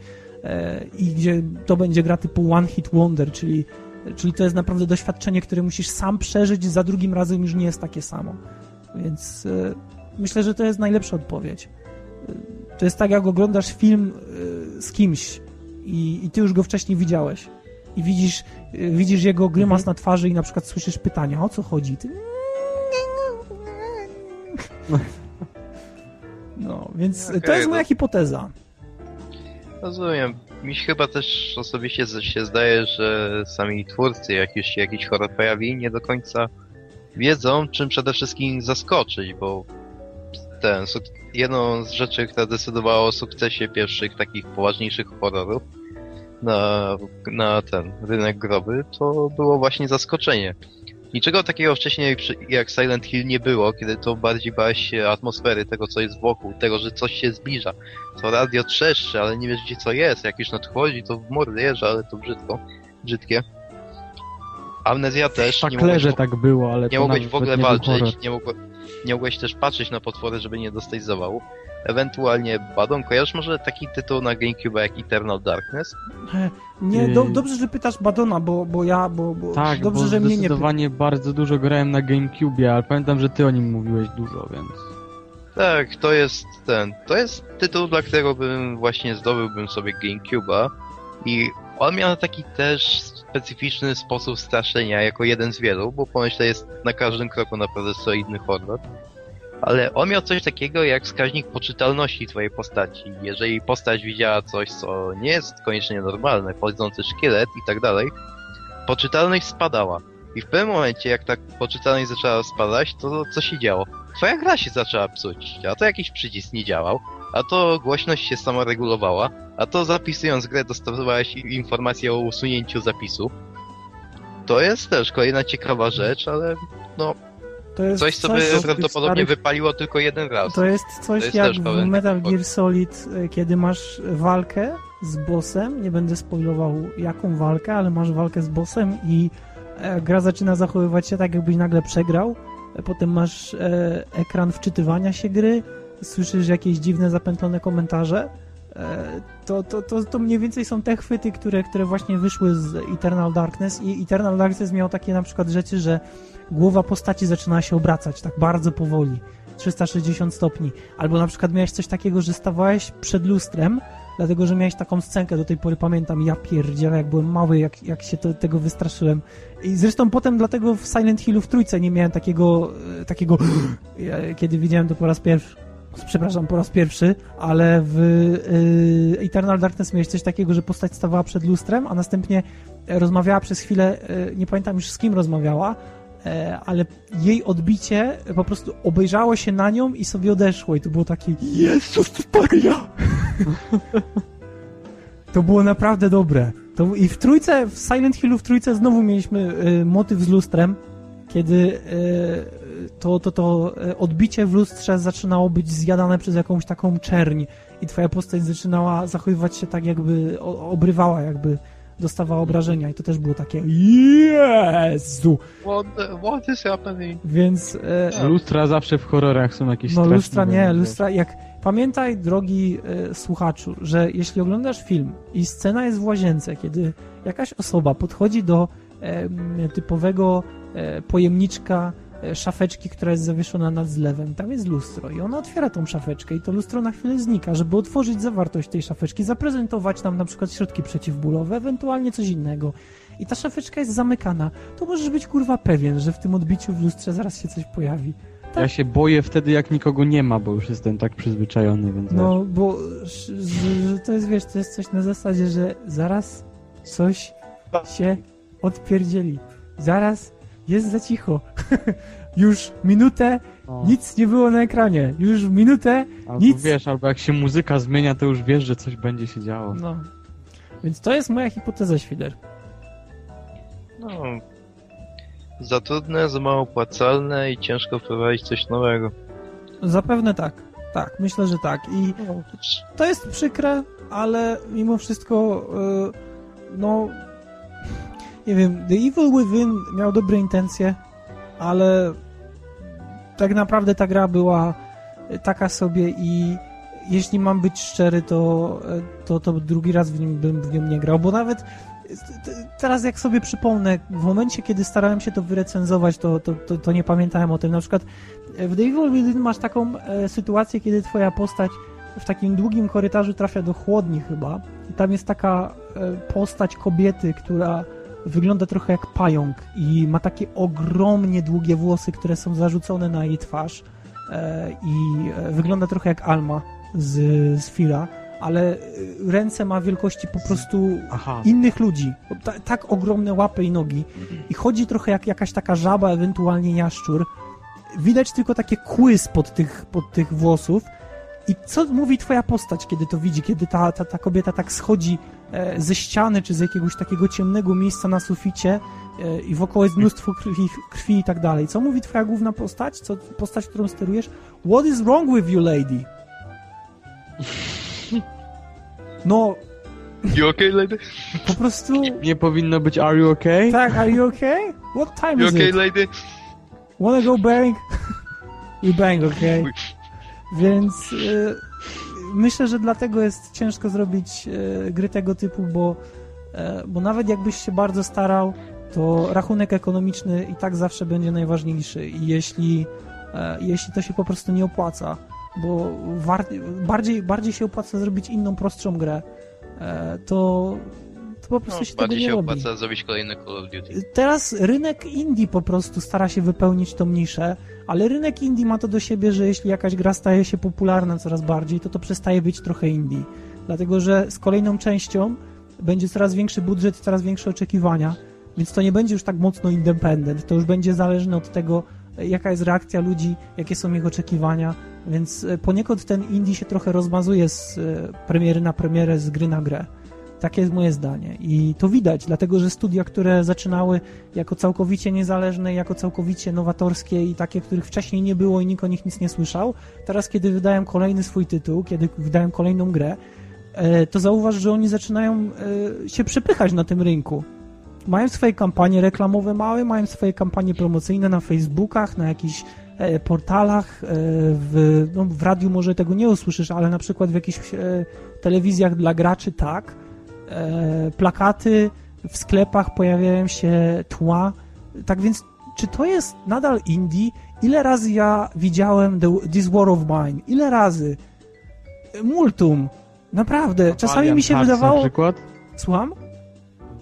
e, i gdzie to będzie gra typu One Hit Wonder, czyli, czyli to jest naprawdę doświadczenie, które musisz sam przeżyć, za drugim razem już nie jest takie samo. Więc e, myślę, że to jest najlepsza odpowiedź. E, To jest tak, jak oglądasz film e, z kimś i, i ty już go wcześniej widziałeś i widzisz, e, widzisz jego grymas Mhm. na twarzy i na przykład słyszysz pytania, o co chodzi? Ty... No, więc to Okej, jest moja no. hipoteza. Rozumiem. Mi się chyba też osobiście się zdaje, że sami twórcy, jak już się jakiś horror pojawi, nie do końca wiedzą, czym przede wszystkim zaskoczyć, bo ten, jedną z rzeczy, która decydowała o sukcesie pierwszych takich poważniejszych horrorów na, na ten rynek groby, to było właśnie zaskoczenie. Niczego takiego wcześniej jak Silent Hill nie było, kiedy to bardziej bałeś się atmosfery, tego co jest wokół, tego, że coś się zbliża. To radio trzeszczy, ale nie wiesz gdzie co jest. Jak już nadchodzi, to w mordę jeżdża, ale to brzydko. Brzydkie. Amnezja też. W nie mogłeś, tak było, ale nie mogłeś w ogóle walczyć, nie, mogło, nie mogłeś też patrzeć na potwory, żeby nie dostać zawału. Ewentualnie Badon, kojarzysz może taki tytuł na GameCube jak Eternal Darkness? E, Nie, do, Yy. dobrze, że pytasz Badona, bo, bo ja, bo, bo Tak, dobrze, bo że mnie nie pytasz. zdecydowanie bardzo dużo grałem na GameCube, ale pamiętam, że ty o nim mówiłeś dużo, więc... Tak, to jest ten. To jest tytuł, dla którego bym właśnie zdobyłbym sobie GameCube'a i on miał taki też specyficzny sposób straszenia jako jeden z wielu, bo to jest na każdym kroku naprawdę solidny horror. Ale on miał coś takiego jak wskaźnik poczytalności twojej postaci. Jeżeli postać widziała coś, co nie jest koniecznie normalne, chodzący szkielet i tak dalej, poczytalność spadała. I w pewnym momencie, jak ta poczytalność zaczęła spadać, to co się działo? Twoja gra się zaczęła psuć, a to jakiś przycisk nie działał, a to głośność się sama regulowała, a to zapisując grę dostawałeś informację o usunięciu zapisu. To jest też kolejna ciekawa rzecz, ale jest coś, co by prawdopodobnie starych- wypaliło tylko jeden raz. To jest coś To jest jak w Metal Gear Solid, e, kiedy masz walkę z bossem, nie będę spoilował jaką walkę, ale masz walkę z bossem i e, gra zaczyna zachowywać się tak, jakbyś nagle przegrał e, potem masz ekran wczytywania się gry, słyszysz jakieś dziwne, zapętlone komentarze, e, to, to, to, to mniej więcej są te chwyty, które, które właśnie wyszły z Eternal Darkness i Eternal Darkness miał takie na przykład rzeczy, że głowa postaci zaczyna się obracać tak bardzo powoli, 360 stopni, albo na przykład miałeś coś takiego, że stawałeś przed lustrem, dlatego, że miałeś taką scenkę, do tej pory pamiętam, ja pierdzielę, jak byłem mały, jak, jak się to, tego wystraszyłem. I zresztą potem dlatego w Silent Hillu w trójce nie miałem takiego, e, takiego kiedy widziałem to po raz pierwszy, przepraszam, po raz pierwszy, ale w y, Eternal Darkness miałeś coś takiego, że postać stawała przed lustrem, a następnie rozmawiała przez chwilę, y, nie pamiętam już z kim rozmawiała, y, ale jej odbicie po prostu obejrzało się na nią i sobie odeszło i to było takie Jezus Maria! to było naprawdę dobre. To, I w trójce, w Silent Hillu w trójce znowu mieliśmy motyw z lustrem, kiedy to, to, to e, odbicie w lustrze zaczynało być zjadane przez jakąś taką czerń i twoja postać zaczynała zachowywać się tak, jakby obrywała, jakby dostawała obrażenia i to też było takie Jezu! What, what is happening? Więc... E, lustra zawsze w horrorach są jakieś No lustra nie, lustra jak... Pamiętaj, drogi e, słuchaczu, że jeśli oglądasz film i scena jest w łazience, kiedy jakaś osoba podchodzi do e, typowego e, pojemniczka szafeczki, która jest zawieszona nad zlewem. Tam jest lustro i ona otwiera tą szafeczkę i to lustro na chwilę znika, żeby otworzyć zawartość tej szafeczki, zaprezentować nam na przykład środki przeciwbólowe, ewentualnie coś innego. I ta szafeczka jest zamykana. To możesz być kurwa pewien, że w tym odbiciu w lustrze zaraz się coś pojawi. Tak. Ja się boję wtedy, jak nikogo nie ma, bo już jestem tak przyzwyczajony, więc... No, wiesz. bo że to jest, wiesz, to jest coś na zasadzie, że zaraz coś się odpierdzieli. Zaraz jest za cicho. już minutę o. nic nie było na ekranie. Już minutę albo nic... wiesz, albo jak się muzyka zmienia, to już wiesz, że coś będzie się działo. No. Więc to jest moja hipoteza, Świder. No. Za trudne, za mało opłacalne i ciężko wprowadzić coś nowego. Zapewne tak. Tak, myślę, że tak. I no, to jest przykre, ale mimo wszystko, yy, no, nie wiem, The Evil Within miał dobre intencje, ale tak naprawdę ta gra była taka sobie i jeśli mam być szczery, to, to, to drugi raz w nim bym w nią nie grał, bo nawet teraz jak sobie przypomnę, w momencie, kiedy starałem się to wyrecenzować, to, to, to, to nie pamiętałem o tym. Na przykład w The Evil Within masz taką e, sytuację, kiedy twoja postać w takim długim korytarzu trafia do chłodni chyba i tam jest taka e, postać kobiety, która wygląda trochę jak pająk i ma takie ogromnie długie włosy, które są zarzucone na jej twarz e, i e, wygląda trochę jak Alma z, z Fila, ale e, ręce ma wielkości po prostu Aha. innych ludzi. Ta, tak ogromne łapy i nogi i chodzi trochę jak jakaś taka żaba, ewentualnie jaszczur. Widać tylko takie kły spod tych, pod tych włosów i co mówi twoja postać, kiedy to widzi, kiedy ta, ta, ta kobieta tak schodzi e, ze ściany, czy z jakiegoś takiego ciemnego miejsca na suficie e, i wokoło jest mnóstwo krwi, krwi i tak dalej. Co mówi twoja główna postać? Co, postać, którą sterujesz? What is wrong with you, lady? No... You okay, lady? Po prostu... Nie powinno być are you okay? Tak, are you okay? What time you is okay, it? lady? Wanna go bang? We bang, okay? Więc y, myślę, że dlatego jest ciężko zrobić y, gry tego typu, bo, y, bo nawet jakbyś się bardzo starał, to rachunek ekonomiczny i tak zawsze będzie najważniejszy. I jeśli, jeśli to się po prostu nie opłaca, bo bardziej, bardziej się opłaca zrobić inną, prostszą grę, to, to po prostu no, się tego nie się robi. opłaca zrobić kolejny Call of Duty. Teraz rynek indie po prostu stara się wypełnić tą niszę, ale rynek indie ma to do siebie, że jeśli jakaś gra staje się popularna coraz bardziej, to to przestaje być trochę indie. Dlatego, że z kolejną częścią będzie coraz większy budżet, coraz większe oczekiwania, więc to nie będzie już tak mocno independent, to już będzie zależne od tego, jaka jest reakcja ludzi, jakie są ich oczekiwania, więc poniekąd ten indie się trochę rozmazuje z e, premiery na premierę, z gry na grę. Takie jest moje zdanie. I to widać, dlatego że studia, które zaczynały jako całkowicie niezależne, jako całkowicie nowatorskie i takie, których wcześniej nie było i nikt o nich nic nie słyszał, teraz kiedy wydają kolejny swój tytuł, kiedy wydają kolejną grę, e, to zauważ, że oni zaczynają e, się przepychać na tym rynku. mają swoje kampanie reklamowe małe, mają swoje kampanie promocyjne na Facebookach, na jakichś e, portalach, w, no, w radiu może tego nie usłyszysz, ale na przykład w jakichś telewizjach dla graczy tak. E, plakaty, w sklepach pojawiają się tła. Tak więc, czy to jest nadal indie? Ile razy ja widziałem The, This War of Mine? Ile razy? Multum. Naprawdę. Czasami Valiant mi się Hearts wydawało... Na przykład Słucham?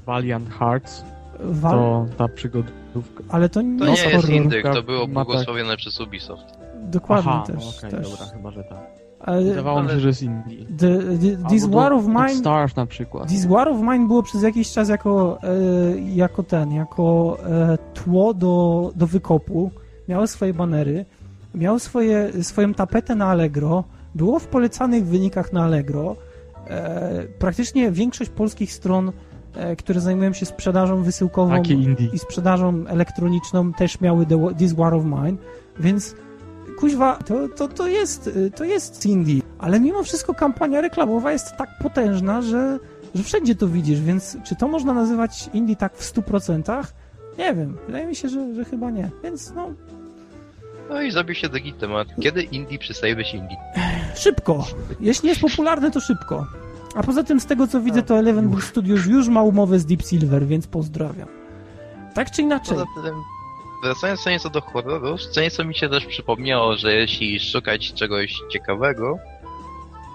Valiant Hearts, Wal... to ta przygodówka. Ale to To nie nie jest indyk, to było tak. błogosławione przez Ubisoft. Dokładnie Aha, też. no okej, też. dobra, chyba, że tak. Wydawało mi się, że jest indie. the, the, This War of Mine Stars na przykład. This War of Mine było przez jakiś czas jako, e, jako ten, jako e, tło do, do wykopu. Miało swoje banery, miało swoje, swoją tapetę na Allegro, było w polecanych wynikach na Allegro. E, praktycznie większość polskich stron, e, które zajmują się sprzedażą wysyłkową i sprzedażą elektroniczną też miały The, This War of Mine, więc kuźwa, to, to, to, jest, y, to jest indie, ale mimo wszystko kampania reklamowa jest tak potężna, że, że wszędzie to widzisz, więc czy to można nazywać indie tak w 100%? Nie wiem, wydaje mi się, że, że chyba nie, więc no No i zabił się drugi temat. Kiedy indie przestaje być indie? szybko, jeśli jest popularne to szybko. A poza tym z tego co widzę to Eleven Studios już ma umowę z Deep Silver, więc pozdrawiam. Tak czy inaczej, Poza tym, wracając co nieco do horrorów, co nieco mi się też przypomniało, że jeśli szukać czegoś ciekawego,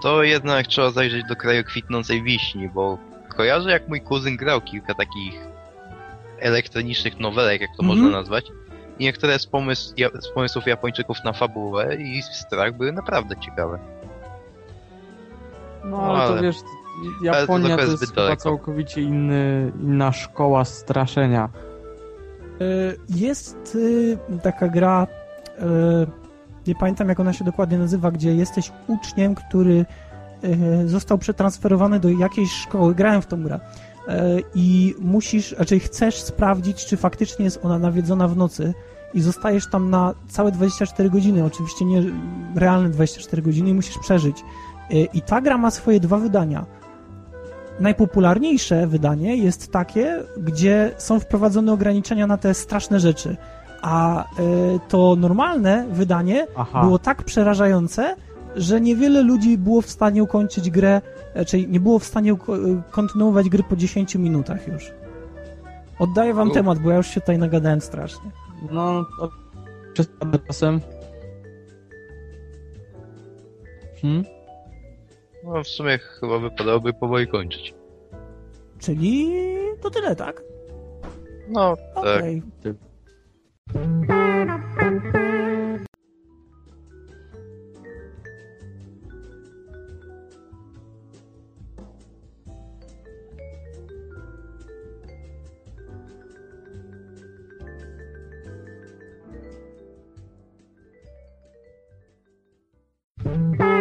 to jednak trzeba zajrzeć do kraju kwitnącej wiśni, bo kojarzę jak mój kuzyn grał kilka takich elektronicznych nowelek, jak to Mhm. można nazwać. I niektóre z, pomysł, z pomysłów Japończyków na fabułę i strach były naprawdę ciekawe. No ale, ale- to wiesz, ale to Japonia trochę to jest chyba daleko. całkowicie inny, inna szkoła straszenia. Y, Jest y, taka gra, y, nie pamiętam jak ona się dokładnie nazywa, gdzie jesteś uczniem, który y, został przetransferowany do jakiejś szkoły. Grałem w tą grę. I musisz, raczej chcesz sprawdzić, czy faktycznie jest ona nawiedzona w nocy i zostajesz tam na całe 24 godziny. Oczywiście nie realne 24 godziny i musisz przeżyć. I ta gra ma swoje dwa wydania. Najpopularniejsze wydanie jest takie, gdzie są wprowadzone ograniczenia na te straszne rzeczy. A y, to normalne wydanie Aha. było tak przerażające, że niewiele ludzi było w stanie ukończyć grę, czyli nie było w stanie y, kontynuować gry po 10 minutach już. Oddaję wam U. temat, bo ja już się tutaj nagadałem strasznie. No, to przesadzę czasem. Hmm? No w sumie chyba wypadałoby powoli kończyć. Czyli to tyle, tak? No, okay. tak. Bye.